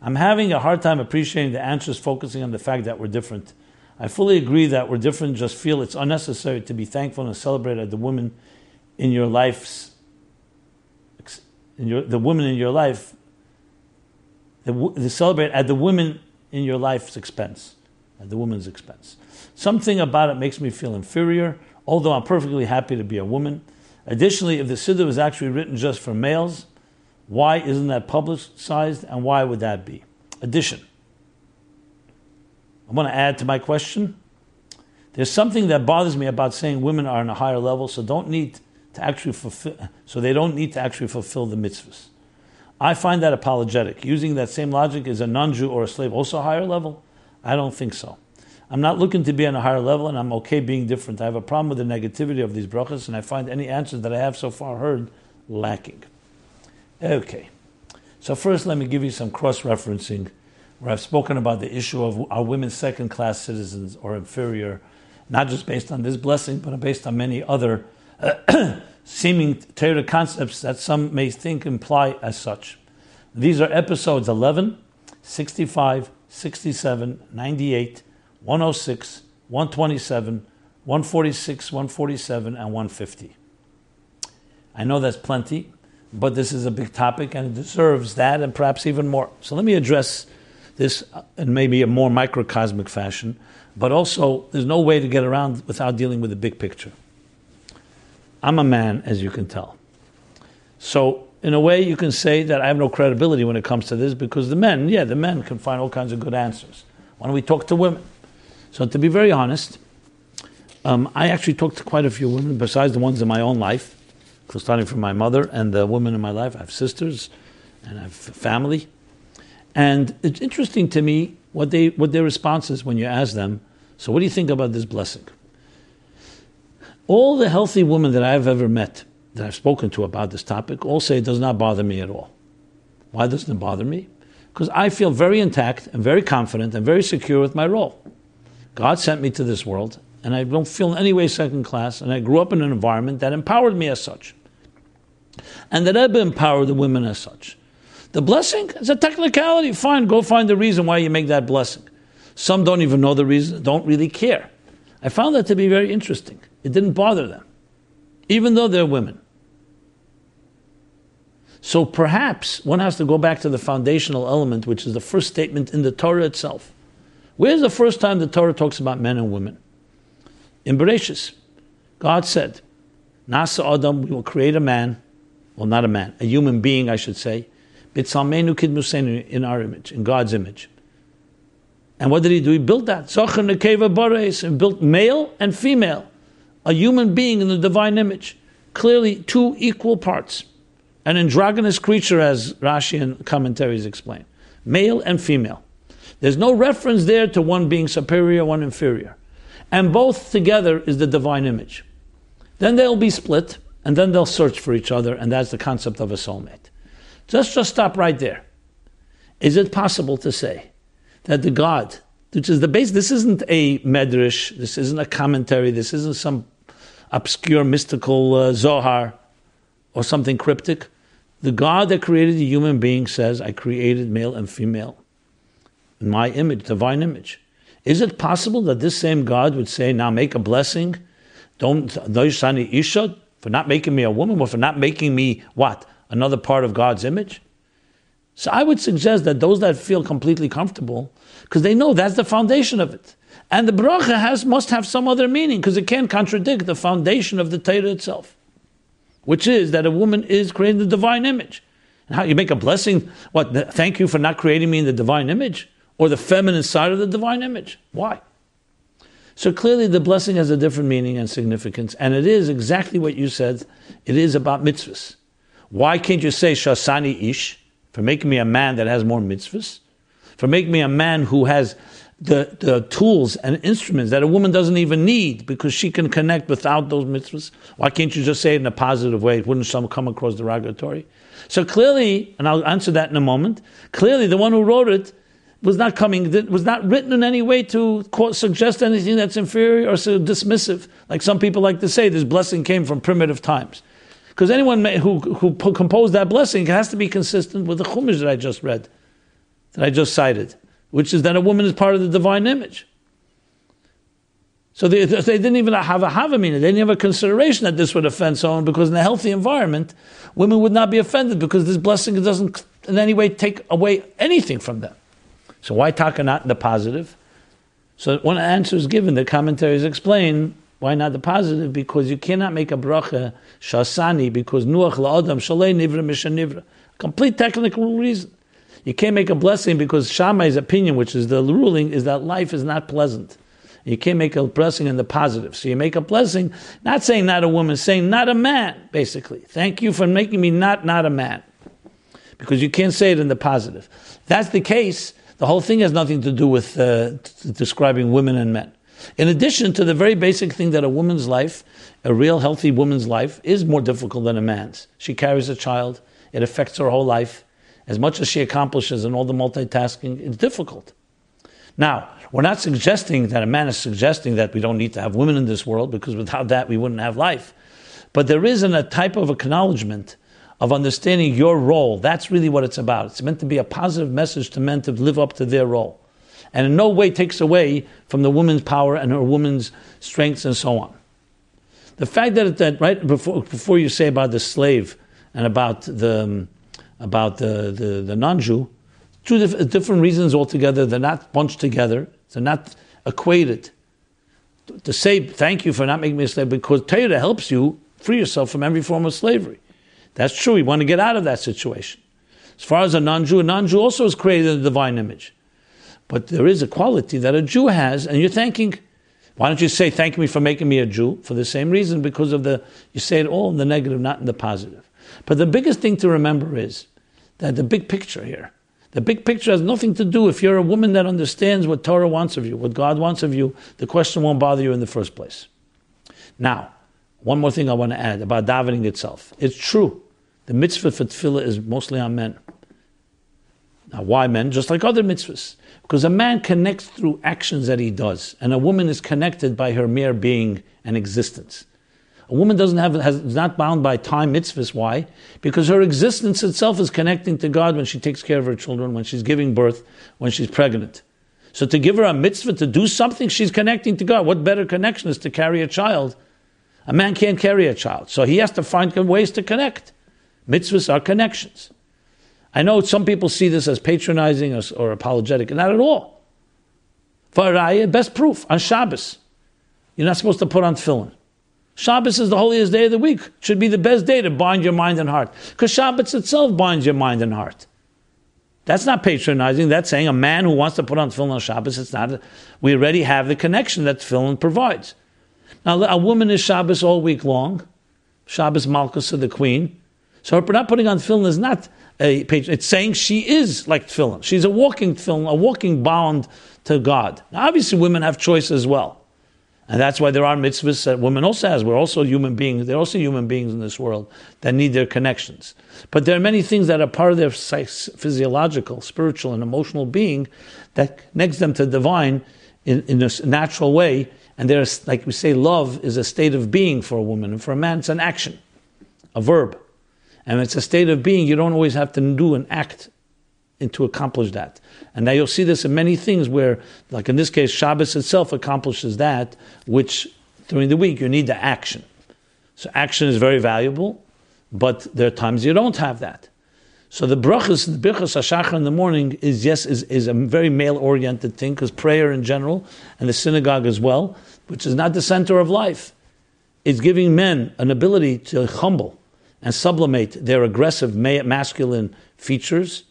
I'm having a hard time appreciating the answers focusing on the fact that we're different. I fully agree that we're different, just feel it's unnecessary to be thankful and celebrate at the women in your lives, in your, the women in your life, the, the celebrate at the women in your life's expense, at the woman's expense. Something about it makes me feel inferior, although I'm perfectly happy to be a woman. Additionally, if the Siddur was actually written just for males, why isn't that publicized and why would that be? Addition. I want to add to my question. There's something that bothers me about saying women are on a higher level, so don't need to actually fulfill, so they don't need to actually fulfill the mitzvahs. I find that apologetic. Using that same logic, is a non-Jew or a slave also a higher level? I don't think so. I'm not looking to be on a higher level, and I'm okay being different. I have a problem with the negativity of these brachas, and I find any answers that I have so far heard lacking. Okay. So first, let me give you some cross-referencing, where I've spoken about the issue of are women second-class citizens or inferior, not just based on this blessing, but based on many other [clears throat] seeming Torah concepts that some may think imply as such. These are episodes 11, 65, 67, 98, 106, 127, 146, 147, and 150. I know that's plenty, but this is a big topic and it deserves that and perhaps even more. So let me address this in maybe a more microcosmic fashion, but also there's no way to get around without dealing with the big picture. I'm a man, as you can tell. So, in a way, you can say that I have no credibility when it comes to this because the men, yeah, the men can find all kinds of good answers. Why don't we talk to women? So, to be very honest, um, I actually talked to quite a few women besides the ones in my own life, starting from my mother and the women in my life. I have sisters and I have family. And it's interesting to me what, they, what their response is when you ask them, So, what do you think about this blessing? All the healthy women that I've ever met, that I've spoken to about this topic, all say it does not bother me at all. Why doesn't it bother me? Because I feel very intact and very confident and very secure with my role. God sent me to this world, and I don't feel in any way second class, and I grew up in an environment that empowered me as such. And that Rebbe empowered the women as such. The blessing is a technicality. Fine, go find the reason why you make that blessing. Some don't even know the reason, don't really care. I found that to be very interesting. It didn't bother them, even though they're women. So perhaps one has to go back to the foundational element, which is the first statement in the Torah itself. Where's the first time the Torah talks about men and women? In Bereshis, God said, Nasa Adam, we will create a man, well, not a man, a human being, I should say, Bitzalmenu Kidmusenu, in our image, in God's image. And what did he do? He built that. Zocher Nekeva Bares, and built male and female a human being in the divine image. Clearly, two equal parts. An androgynous creature, as Rashi and commentaries explain. Male and female. There's no reference there to one being superior, one inferior. And both together is the divine image. Then they'll be split, and then they'll search for each other, and that's the concept of a soulmate. Just, just stop right there. Is it possible to say that the God, which is the base, this isn't a medrash, this isn't a commentary, this isn't some obscure mystical uh, Zohar or something cryptic. The God that created the human being says, I created male and female in my image, divine image. Is it possible that this same God would say, now make a blessing? Don't, isha, for not making me a woman, or for not making me what? Another part of God's image? So I would suggest that those that feel completely comfortable, because they know that's the foundation of it. And the bracha has, must have some other meaning because it can't contradict the foundation of the Torah itself, which is that a woman is created in the divine image. And how you make a blessing? What? Thank you for not creating me in the divine image or the feminine side of the divine image. Why? So clearly, the blessing has a different meaning and significance, and it is exactly what you said. It is about mitzvahs. Why can't you say shasani ish for making me a man that has more mitzvahs, for making me a man who has the, the tools and instruments that a woman doesn't even need because she can connect without those mitzvahs? Why can't you just say it in a positive way? Wouldn't some come across derogatory? So clearly, and I'll answer that in a moment, clearly the one who wrote it was not coming, was not written in any way to suggest anything that's inferior or so dismissive. Like some people like to say, this blessing came from primitive times. Because anyone who, who composed that blessing has to be consistent with the Chumash that I just read, that I just cited which is that a woman is part of the divine image. So they, they didn't even have a havamina. They didn't have a consideration that this would offend someone because in a healthy environment, women would not be offended because this blessing doesn't in any way take away anything from them. So why taka not the positive? So when one answer is given. The commentaries explain why not the positive because you cannot make a bracha shasani because nuach la'adam shalei nivra mishanivra. Complete technical reason. You can't make a blessing because Shammai's opinion, which is the ruling, is that life is not pleasant. You can't make a blessing in the positive. So you make a blessing, not saying not a woman, saying not a man, basically. Thank you for making me not not a man. Because you can't say it in the positive. That's the case, the whole thing has nothing to do with uh, t- describing women and men. In addition to the very basic thing that a woman's life, a real healthy woman's life, is more difficult than a man's. She carries a child, it affects her whole life. As much as she accomplishes and all the multitasking, it's difficult. Now, we're not suggesting that a man is suggesting that we don't need to have women in this world because without that we wouldn't have life. But there isn't a type of acknowledgement of understanding your role. That's really what it's about. It's meant to be a positive message to men to live up to their role. And in no way takes away from the woman's power and her woman's strengths and so on. The fact that, that right before, before you say about the slave and about the, um, about the, the, the non Jew, two diff- different reasons altogether. They're not bunched together, they're not equated. To say thank you for not making me a slave because Torah helps you free yourself from every form of slavery. That's true. You want to get out of that situation. As far as a non-Jew, a non-Jew also is created in the divine image. But there is a quality that a Jew has, and you're thanking. Why don't you say, thank me for making me a Jew? For the same reason, because of the, you say it all in the negative, not in the positive. But the biggest thing to remember is that the big picture here, the big picture has nothing to do. If you're a woman that understands what Torah wants of you, what God wants of you, the question won't bother you in the first place. Now, one more thing I want to add about davening itself. It's true the mitzvah for tefillah is mostly on men. Now, why men? Just like other mitzvahs. Because a man connects through actions that he does, and a woman is connected by her mere being and existence. A woman doesn't have, has, is not bound by time mitzvahs. Why? Because her existence itself is connecting to God when she takes care of her children, when she's giving birth, when she's pregnant. So to give her a mitzvah to do something, she's connecting to God. What better connection is to carry a child? A man can't carry a child, so he has to find ways to connect. Mitzvahs are connections. I know some people see this as patronizing or, or apologetic, not at all. For best proof on Shabbos. You're not supposed to put on tefillin. Shabbos is the holiest day of the week. Should be the best day to bind your mind and heart. Because Shabbos itself binds your mind and heart. That's not patronizing. That's saying a man who wants to put on tefillin on Shabbos, it's not. We already have the connection that tefillin provides. Now, a woman is Shabbos all week long. Shabbos Malchus of the queen. So her not putting on tefillin is not a page. It's saying she is like tefillin. She's a walking tefillin, a walking bound to God. Now, obviously, women have choice as well. And that's why there are mitzvahs that women also has. We're also human beings. They're also human beings in this world that need their connections. But there are many things that are part of their physiological, spiritual, and emotional being that connects them to divine in, in a natural way. And there's, like we say, love is a state of being for a woman. And for a man, it's an action, a verb. And it's a state of being. You don't always have to do an act to accomplish that. And now you'll see this in many things where, like in this case, Shabbos itself accomplishes that, which during the week you need the action. So action is very valuable, but there are times you don't have that. So the brachas, the birchas hashachar in the morning is yes is, is a very male oriented thing because prayer in general and the synagogue as well, which is not the center of life. is giving men an ability to humble and sublimate their aggressive masculine features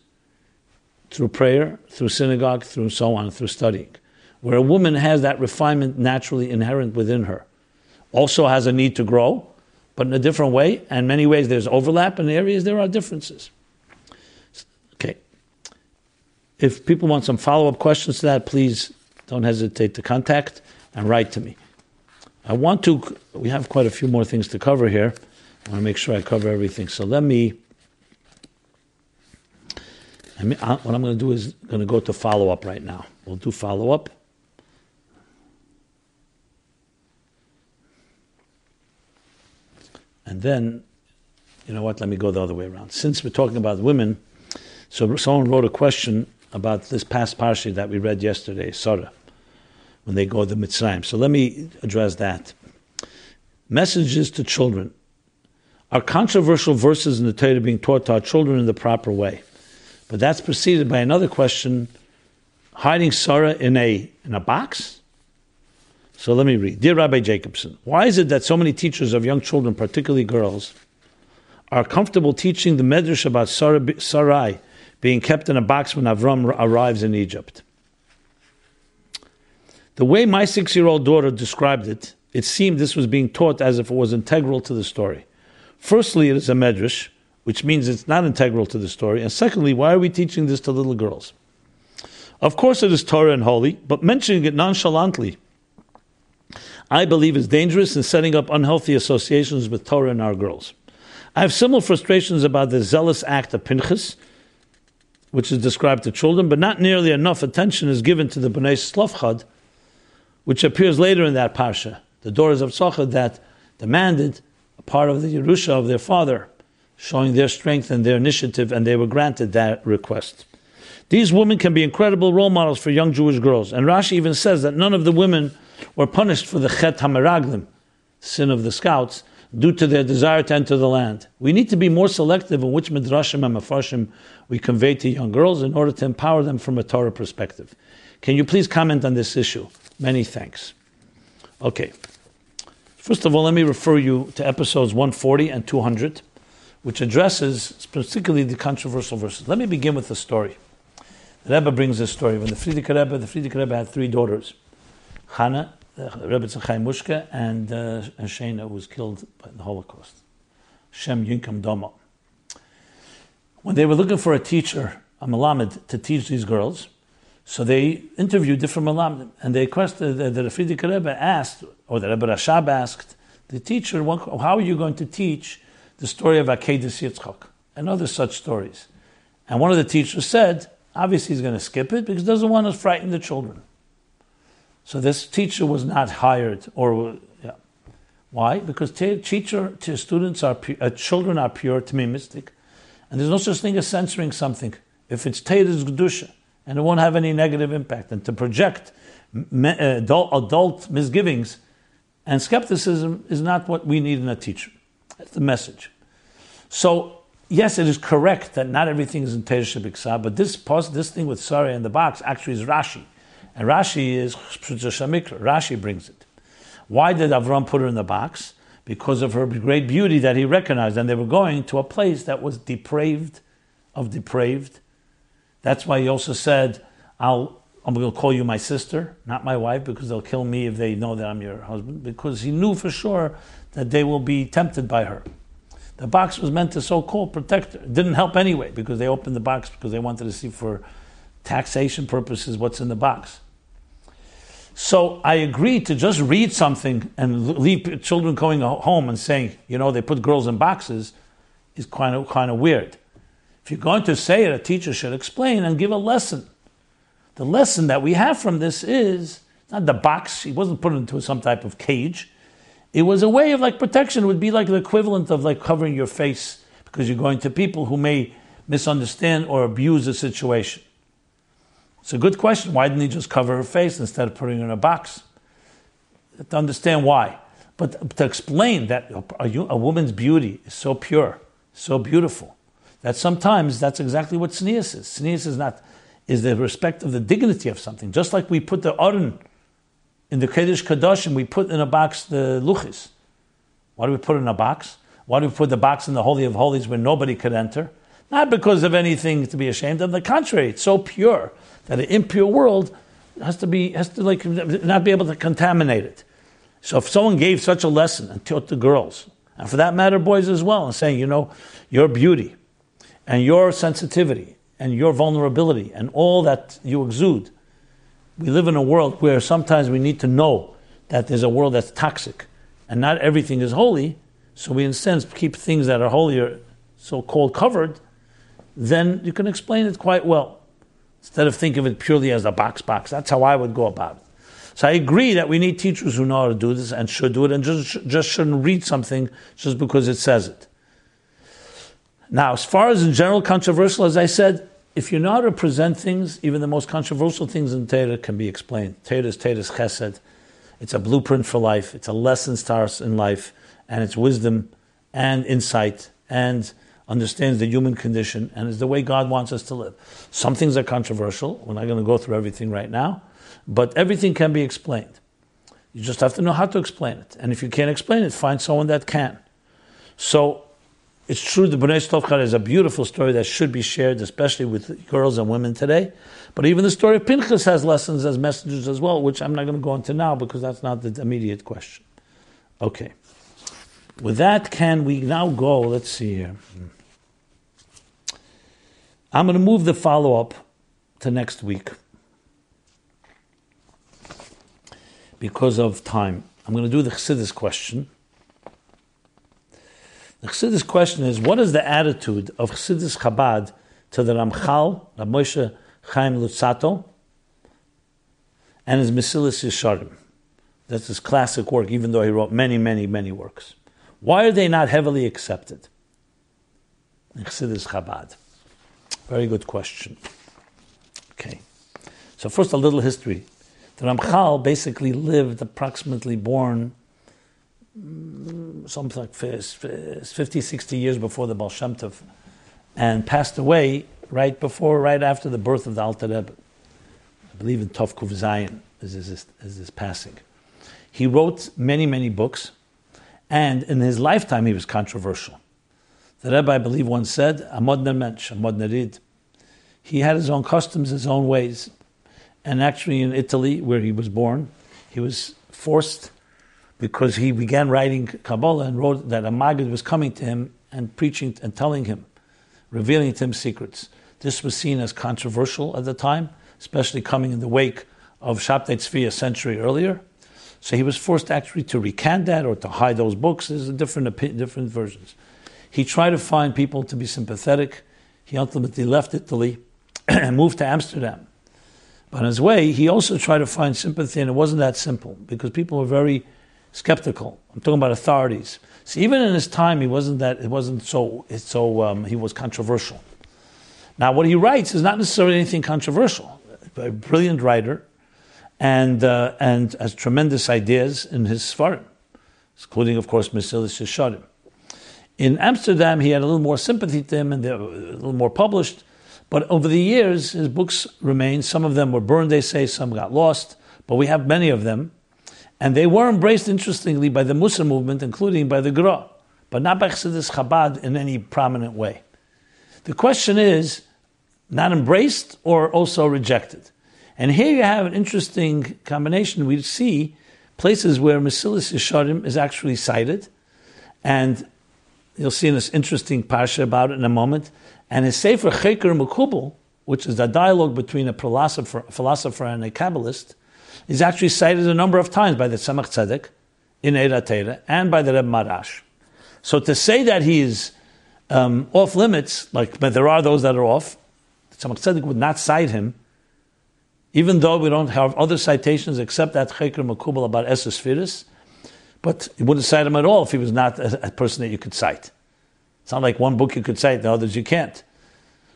through prayer, through synagogue, through so on, through studying. Where a woman has that refinement naturally inherent within her. Also has a need to grow, but in a different way. And many ways there's overlap, in areas there are differences. Okay. If people want some follow up questions to that, please don't hesitate to contact and write to me. I want to, we have quite a few more things to cover here. I want to make sure I cover everything. So let me. I mean, I, what I'm going to do is going to go to follow up right now. We'll do follow up. And then, you know what? Let me go the other way around. Since we're talking about women, so someone wrote a question about this past parsha that we read yesterday, Sarah, when they go to the Mitzrayim. So let me address that. Messages to children are controversial verses in the Torah being taught to our children in the proper way. But that's preceded by another question hiding Sarah in a, in a box? So let me read. Dear Rabbi Jacobson, why is it that so many teachers of young children, particularly girls, are comfortable teaching the Medrash about Sarah, Sarai being kept in a box when Avram arrives in Egypt? The way my six year old daughter described it, it seemed this was being taught as if it was integral to the story. Firstly, it is a medrash, which means it's not integral to the story. And secondly, why are we teaching this to little girls? Of course, it is Torah and holy, but mentioning it nonchalantly, I believe is dangerous in setting up unhealthy associations with Torah and our girls. I have similar frustrations about the zealous act of Pinchas, which is described to children, but not nearly enough attention is given to the Bnei Slavchad, which appears later in that parsha, the daughters of Tzachad that demanded part of the Yerusha of their father, showing their strength and their initiative, and they were granted that request. These women can be incredible role models for young Jewish girls. And Rashi even says that none of the women were punished for the Chet HaMeraglim, sin of the scouts, due to their desire to enter the land. We need to be more selective in which midrashim and mafarshim we convey to young girls in order to empower them from a Torah perspective. Can you please comment on this issue? Many thanks. Okay. First of all, let me refer you to episodes 140 and 200, which addresses particularly the controversial verses. Let me begin with the story. The Rebbe brings this story. When the Frierdiker Rebbe, the Frierdiker Rebbe had three daughters, Hannah, the Rebbe Tzachai Mushka, and uh, Shena was killed by the Holocaust. Shem Yinkum Doma. When they were looking for a teacher, a Malamed, to teach these girls, so they interviewed different Malamed, and they questioned that the Frierdiker Rebbe asked, or the Rebbe Rashab asked, the teacher, how are you going to teach the story of Akedah Yitzchak and other such stories? And one of the teachers said, Obviously, he's going to skip it because he doesn't want to frighten the children. So this teacher was not hired, or yeah. why? Because te- teacher to students are pu- uh, children are pure to me mystic, and there's no such thing as censoring something if it's Teida's gedusha, and it won't have any negative impact. And to project uh, adult, adult misgivings and skepticism is not what we need in a teacher. That's the message. So yes, it is correct that not everything is in Teresh Biksa, but this this thing with Sarah in the box actually is Rashi. And Rashi is. Rashi brings it. Why did Avram put her in the box? Because of her great beauty that he recognized. And they were going to a place that was depraved of depraved. That's why he also said, I'll, I'm going to call you my sister, not my wife, because they'll kill me if they know that I'm your husband. Because he knew for sure that they will be tempted by her. The box was meant to so-called protect her. It didn't help anyway because they opened the box because they wanted to see for taxation purposes what's in the box. So I agreed to just read something and leave children going home and saying, you know, they put girls in boxes is kind of kind of weird. If you're going to say it, a teacher should explain and give a lesson. The lesson that we have from this is not the box. He wasn't put into some type of cage. It was a way of like protection. It would be like the equivalent of like covering your face because you're going to people who may misunderstand or abuse the situation. It's a good question. Why didn't he just cover her face instead of putting her in a box? To understand why. But to explain that a, a woman's beauty is so pure, so beautiful, that sometimes that's exactly what tznius is. Tznius is not is the respect of the dignity of something. Just like we put the aron in the Kodesh and we put in a box the luchis. Why do we put in a box? Why do we put the box in the Holy of Holies where nobody could enter? Not because of anything to be ashamed of. The contrary, it's so pure that an impure world has to be has to like not be able to contaminate it. So if someone gave such a lesson and taught the girls, and for that matter, boys as well, and saying, you know, your beauty and your sensitivity and your vulnerability and all that you exude we live in a world where sometimes we need to know that there's a world that's toxic and not everything is holy. So we, in sense, keep things that are holier so called covered. Then you can explain it quite well instead of thinking of it purely as a box box. That's how I would go about it. So I agree that we need teachers who know how to do this and should do it and just, just shouldn't read something just because it says it. Now, as far as in general controversial, as I said, if you know how to present things, even the most controversial things in Torah can be explained. Torah is Torah's chesed. It's a blueprint for life. It's a lesson stars in life, and it's wisdom and insight and understands the human condition and is the way God wants us to live. Some things are controversial. We're not going to go through everything right now, but everything can be explained. You just have to know how to explain it. And if you can't explain it, find someone that can. So it's true the Bnei Tovchar is a beautiful story that should be shared, especially with girls and women today. But even the story of Pinchas has lessons as messengers as well, which I'm not going to go into now because that's not the immediate question. Okay. With that, can we now go? Let's see here. I'm going to move the follow up to next week because of time. I'm going to do the Chassidus question. The Chassidus question is what is the attitude of Chassidus Chabad to the Ramchal, Rav Moshe Chaim Luzzatto, and his Mesilas Yesharim? That's his classic work, even though he wrote many, many, many works. Why are they not heavily accepted in Chassidus Chabad? Very good question. Okay. So first, a little history. The Ramchal basically lived approximately born something like 50, 60 years before the Baal Shem Tov, and passed away right before, right after the birth of the Alter Rebbe. I believe in Tov Kuv Zayin is his, is passing. He wrote many, many books, and in his lifetime he was controversial. The Rebbe, I believe, once said, Amod Mensch, Amod Nerid. He had his own customs, his own ways. And actually, in Italy, where he was born, he was forced because he began writing Kabbalah and wrote that a Maggid was coming to him and preaching and telling him, revealing to him secrets. This was seen as controversial at the time, especially coming in the wake of Shabtai Tzvi a century earlier. So he was forced actually to recant that or to hide those books. There's different, different versions. He tried to find people to be sympathetic. He ultimately left Italy [clears throat] and moved to Amsterdam. But on his way, he also tried to find sympathy, and it wasn't that simple because people were very skeptical. I'm talking about authorities. So even in his time, he wasn't that. It wasn't so. So um, he was controversial. Now, what he writes is not necessarily anything controversial. A brilliant writer, and, uh, and has tremendous ideas in his Svarim, including, of course, Mesilas Yesharim. In Amsterdam, he had a little more sympathy to him and they were a little more published. But over the years, his books remain. Some of them were burned, they say, some got lost, but we have many of them. And they were embraced, interestingly, by the Mussar movement, including by the Gra, but not by Chassidus Chabad in any prominent way. The question is, not embraced or also rejected? And here you have an interesting combination. We see places where Mesilas Yesharim is actually cited, and you'll see in this interesting parsha about it in a moment. And his Sefer Cheker Mukubal, which is the dialogue between a philosopher, philosopher and a Kabbalist, is actually cited a number of times by the Tzemach Tzedek in Eira Teira and by the Rebbe Maharash. So to say that he is um, off limits, like but there are those that are off, the Tzemach Tzedek would not cite him even though we don't have other citations except that Cheker Makubal about Esesfiris, but you wouldn't cite him at all if he was not a, a, person that you could cite. It's not like one book you could cite, the others you can't.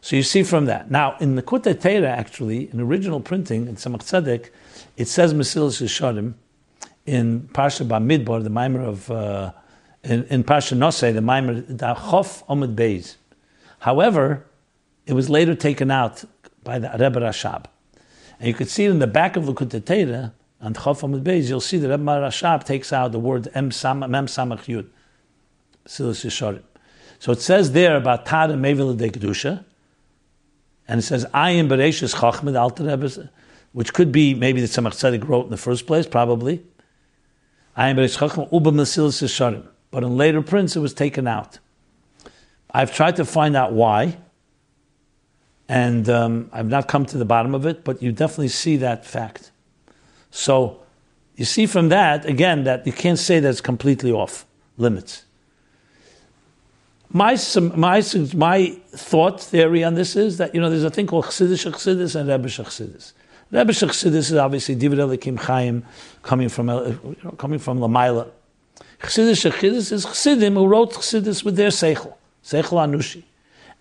So you see from that. Now, in the Kutei Teira, actually, in original printing, in Tzemach Tzedek, it says Mesilas Yesharim in Parsha Bamidbar, the mimer of, uh, in, in Parsha Nosei, the mimer, the Chof Omid Beis. However, it was later taken out by the Rebbe Rashab. And you could see it in the back of the Kutatera, on Chofam Beis, you'll see that Rebbe Rashab takes out the word Mem Samach Yud. So it says there about Tad and Mevil de Kedusha, and it says I am Bereshis Chachmed Alter Rebbe, which could be maybe the Tzemach Tzedek wrote in the first place, probably. But in later prints, it was taken out. I've tried to find out why and um, I've not come to the bottom of it, but you definitely see that fact. So you see from that again that you can't say that it's completely off limits. My, my, my thought theory on this is that you know there's a thing called Chassidus Chassidus and Rebbe Chassidus. Rebbe Chassidus is obviously Divid Elikim Chaim coming from you know, coming from Lamaila. Chassidus Chassidus is Chassidim who wrote Chassidus with their seichel, seichel anushi.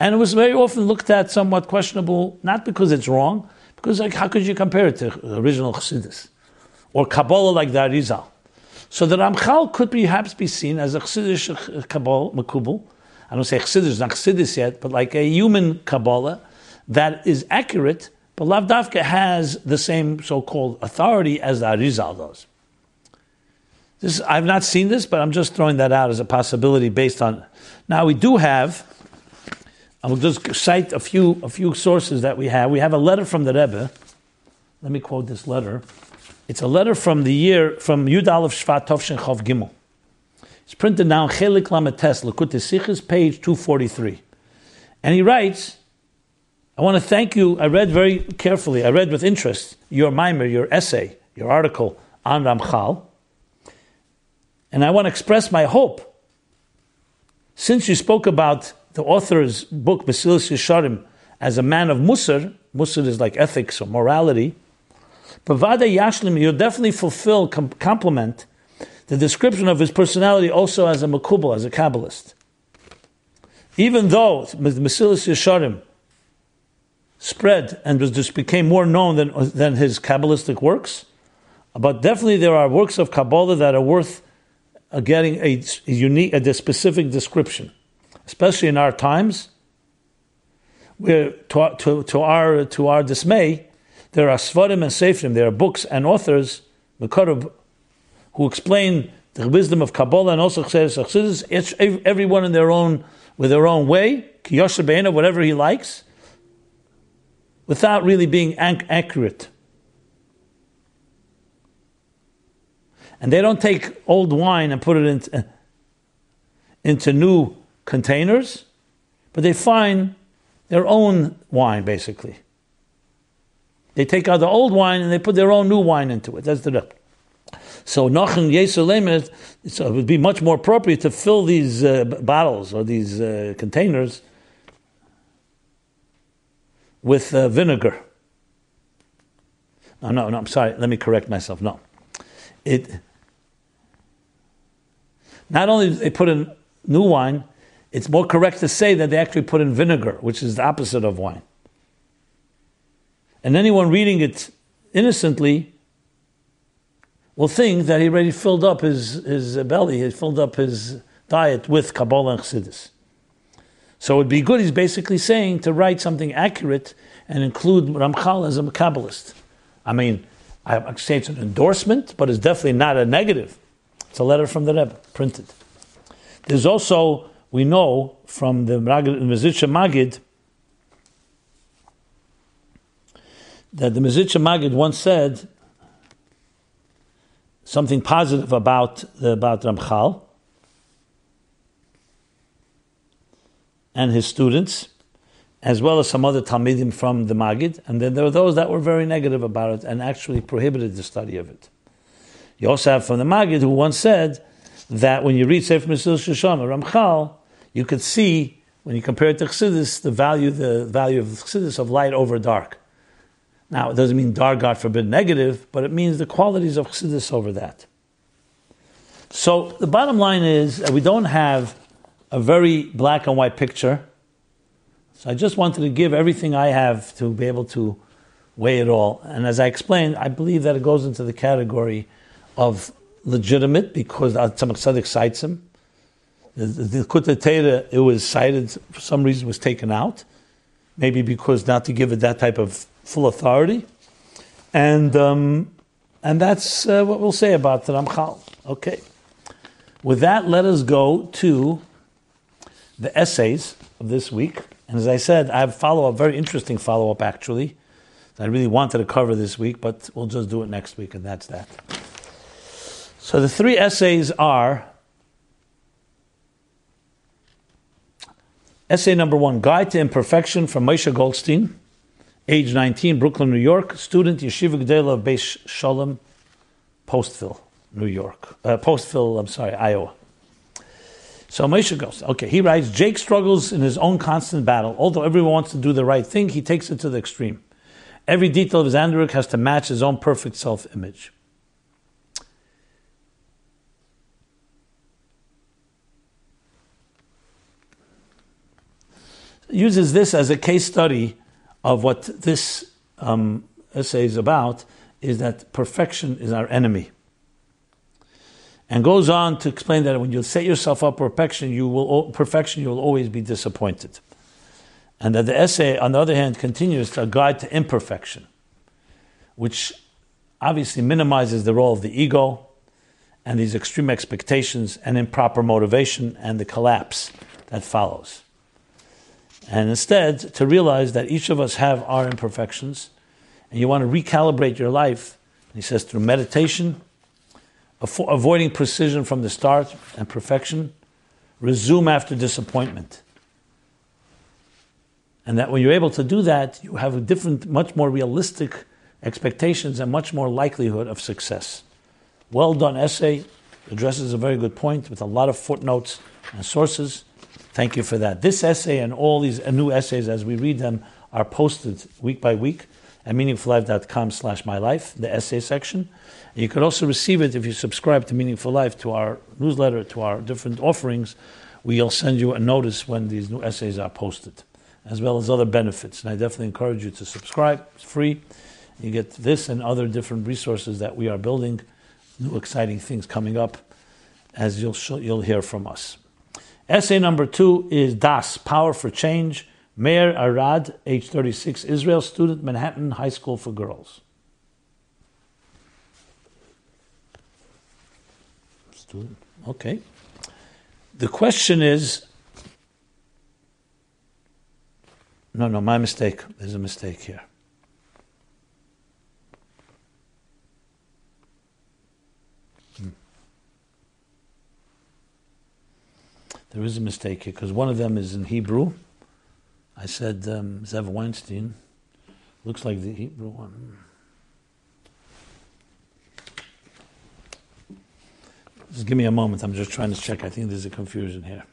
And it was very often looked at somewhat questionable, not because it's wrong, because like how could you compare it to original Chassidus? Or Kabbalah like the Arizal. So the Ramchal could perhaps be seen as a Chassidish Kabbalah, Makubal. I don't say Chassidus, not Chassidus yet, but like a human Kabbalah that is accurate, but Lavdavka has the same so-called authority as the Arizal does. This, I've not seen this, but I'm just throwing that out as a possibility based on. Now we do have. I will just cite a few a few sources that we have. We have a letter from the Rebbe. Let me quote this letter. It's a letter from the year from Yud Aleph Shvat Tovshin Chav Gimel. It's printed now Chelik Lametes Lekut page two forty three, and he writes. I want to thank you. I read very carefully. I read with interest your mimer, your essay, your article on Ramchal. And I want to express my hope. Since you spoke about the author's book, Mesilas Yesharim, as a man of Musar, Musar is like ethics or morality, Pavada Yashlim, you'll definitely fulfill, com- complement the description of his personality also as a Mekubal, as a Kabbalist. Even though Mesilas Yesharim spread and was just became more known than, than his Kabbalistic works, but definitely there are works of Kabbalah that are worth uh, getting a, a unique, a specific description, especially in our times, where to, to, to, our, to our dismay, there are Sefarim and Seifrim, there are books and authors, Mekarab, who explain the wisdom of Kabbalah and also Chassidus, everyone in their own, with their own way, Kiyosha whatever he likes, without really being accurate. And they don't take old wine and put it into, into new containers, but they find their own wine, basically. They take out the old wine and they put their own new wine into it. That's the so Nachem Yesulemet, it would be much more appropriate to fill these uh, bottles or these uh, containers with uh, vinegar. No, no, no. I'm sorry. Let me correct myself. No, it not only they put in new wine, it's more correct to say that they actually put in vinegar, which is the opposite of wine. And anyone reading it innocently will think that he already filled up his, his belly, he filled up his diet with Kabbalah and Chassidus. So it would be good, he's basically saying, to write something accurate and include Ramchal as a Kabbalist. I mean, I say it's an endorsement, but it's definitely not a negative. It's a letter from the Rebbe, printed. There's also, we know from the Mezritcher Magid, that the Mezritcher Magid once said something positive about, about Ramchal and his students, as well as some other Talmidim from the Magid, and then there were those that were very negative about it and actually prohibited the study of it. You also have from the Magid who once said that when you read Sefer Mesilas Yesharim, Ramchal, you could see when you compare it to Chassidus, the value, the value of Chassidus of light over dark. Now, it doesn't mean dark, God forbid, negative, but it means the qualities of Chassidus over that. So the bottom line is that we don't have a very black and white picture. So I just wanted to give everything I have to be able to weigh it all. And as I explained, I believe that it goes into the category of legitimate because Tzemach Tzedek cites him. The, Kutta Kuta it was cited for some reason was taken out, maybe because not to give it that type of full authority, and um, and that's uh, what we'll say about the Ramchal. Okay, with that, let us go to the essays of this week. And as I said, I have follow up, very interesting follow up actually. I really wanted to cover this week, but we'll just do it next week, and that's that. So the three essays are essay number one Guide to Imperfection from Moshe Goldstein, age 19, Brooklyn, New York, student, Yeshiva Gedolah of Beis Shalom, Postville, New York. Uh, Postville, I'm sorry, Iowa. So Moshe goes, okay, he writes Jake struggles in his own constant battle. Although everyone wants to do the right thing, he takes it to the extreme. Every detail of his Andrik has to match his own perfect self image. uses this as a case study of what this um, essay is about is that perfection is our enemy. And goes on to explain that when you set yourself up for perfection, you will perfection you will always be disappointed. And that the essay, on the other hand, continues to a guide to imperfection, which obviously minimizes the role of the ego and these extreme expectations and improper motivation and the collapse that follows. And instead, to realize that each of us have our imperfections, and you want to recalibrate your life, he says through meditation, avoiding precision from the start and perfection, resume after disappointment. And that when you're able to do that, you have a different, much more realistic expectations and much more likelihood of success. Well done essay, addresses a very good point with a lot of footnotes and sources. Thank you for that. This essay and all these uh, new essays as we read them are posted week by week at meaningfullife.com slash my life, the essay section. You could also receive it if you subscribe to Meaningful Life, to our newsletter, to our different offerings. We'll send you a notice when these new essays are posted, as well as other benefits. And I definitely encourage you to subscribe. It's free. You get this and other different resources that we are building, new exciting things coming up, as you'll, you'll hear from us. Essay number two is Das, Power for Change. Meir Arad, age 36, Israel student, Manhattan High School for Girls. Student, okay. The question is no, no, my mistake. There's a mistake here. There is a mistake here because one of them is in Hebrew. I said um, Zev Weinstein. Looks like the Hebrew one. Just give me a moment. I'm just trying to check. I think there's a confusion here.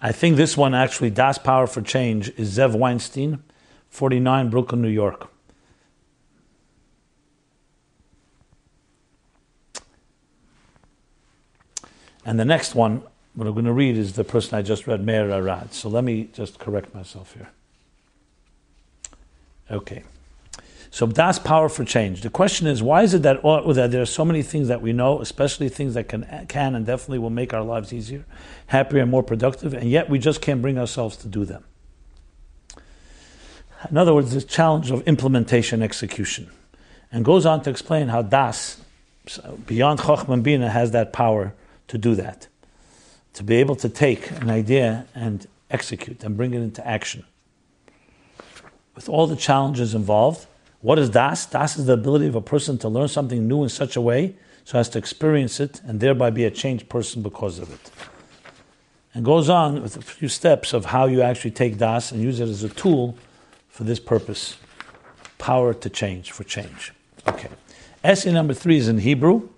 I think this one actually, Das Power for Change, is Zev Weinstein, 49 Brooklyn, New York. And the next one, what I'm going to read, is the person I just read, Meir Arad. So let me just correct myself here. Okay. So that's power for change. The question is, why is it that, that there are so many things that we know, especially things that can, can and definitely will make our lives easier, happier, and more productive, and yet we just can't bring ourselves to do them? In other words, the challenge of implementation, execution, and goes on to explain how Das, beyond Chochmah Bina, has that power to do that, to be able to take an idea and execute and bring it into action. With all the challenges involved, what is das? Das is the ability of a person to learn something new in such a way so as to experience it and thereby be a changed person because of it. And goes on with a few steps of how you actually take das and use it as a tool for this purpose. Power to change, for change. Okay. Essay number three is in Hebrew,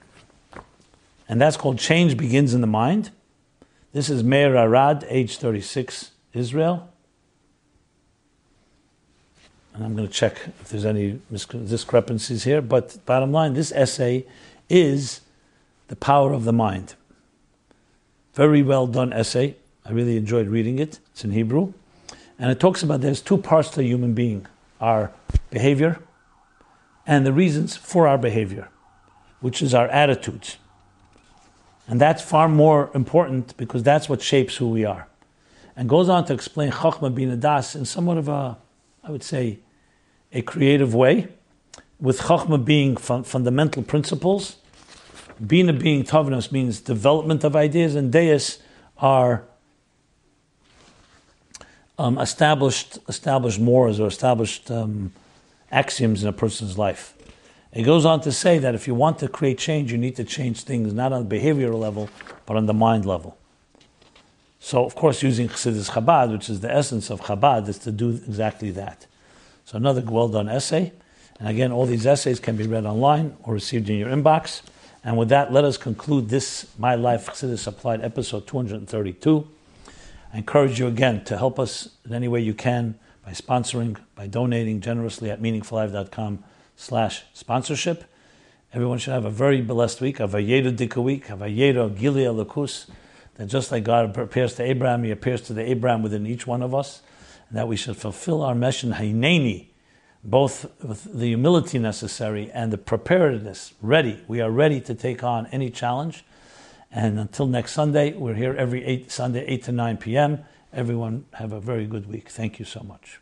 and that's called Change Begins in the Mind. This is Meir Arad, age 36, Israel and I'm going to check if there's any discrepancies here, but bottom line, this essay is the power of the mind. Very well done essay. I really enjoyed reading it. It's in Hebrew. And it talks about there's two parts to a human being our behavior and the reasons for our behavior, which is our attitudes. And that's far more important because that's what shapes who we are. And goes on to explain Chachma bin Das in somewhat of a, I would say, a creative way, with Chachma being fun- fundamental principles, Bina being Tavnos means development of ideas, and Deis are um, established established mores or established um, axioms in a person's life. It goes on to say that if you want to create change, you need to change things not on the behavioral level, but on the mind level. So, of course, using Chassidus Chabad, which is the essence of Chabad, is to do exactly that. So another well done essay. And again, all these essays can be read online or received in your inbox. And with that, let us conclude this My Life Chassidus Applied episode 232. I encourage you again to help us in any way you can by sponsoring, by donating generously at meaningfullife.com slash sponsorship. Everyone should have a very blessed week, a Vayedu Dika week, a Vayedu Gilia Lakus, that just like God appears to Abraham, He appears to the Abraham within each one of us and that we should fulfill our mission, Hineni, both with the humility necessary and the preparedness ready. We are ready to take on any challenge. And until next Sunday, we're here every eight, Sunday, 8 to 9 p.m. Everyone have a very good week. Thank you so much.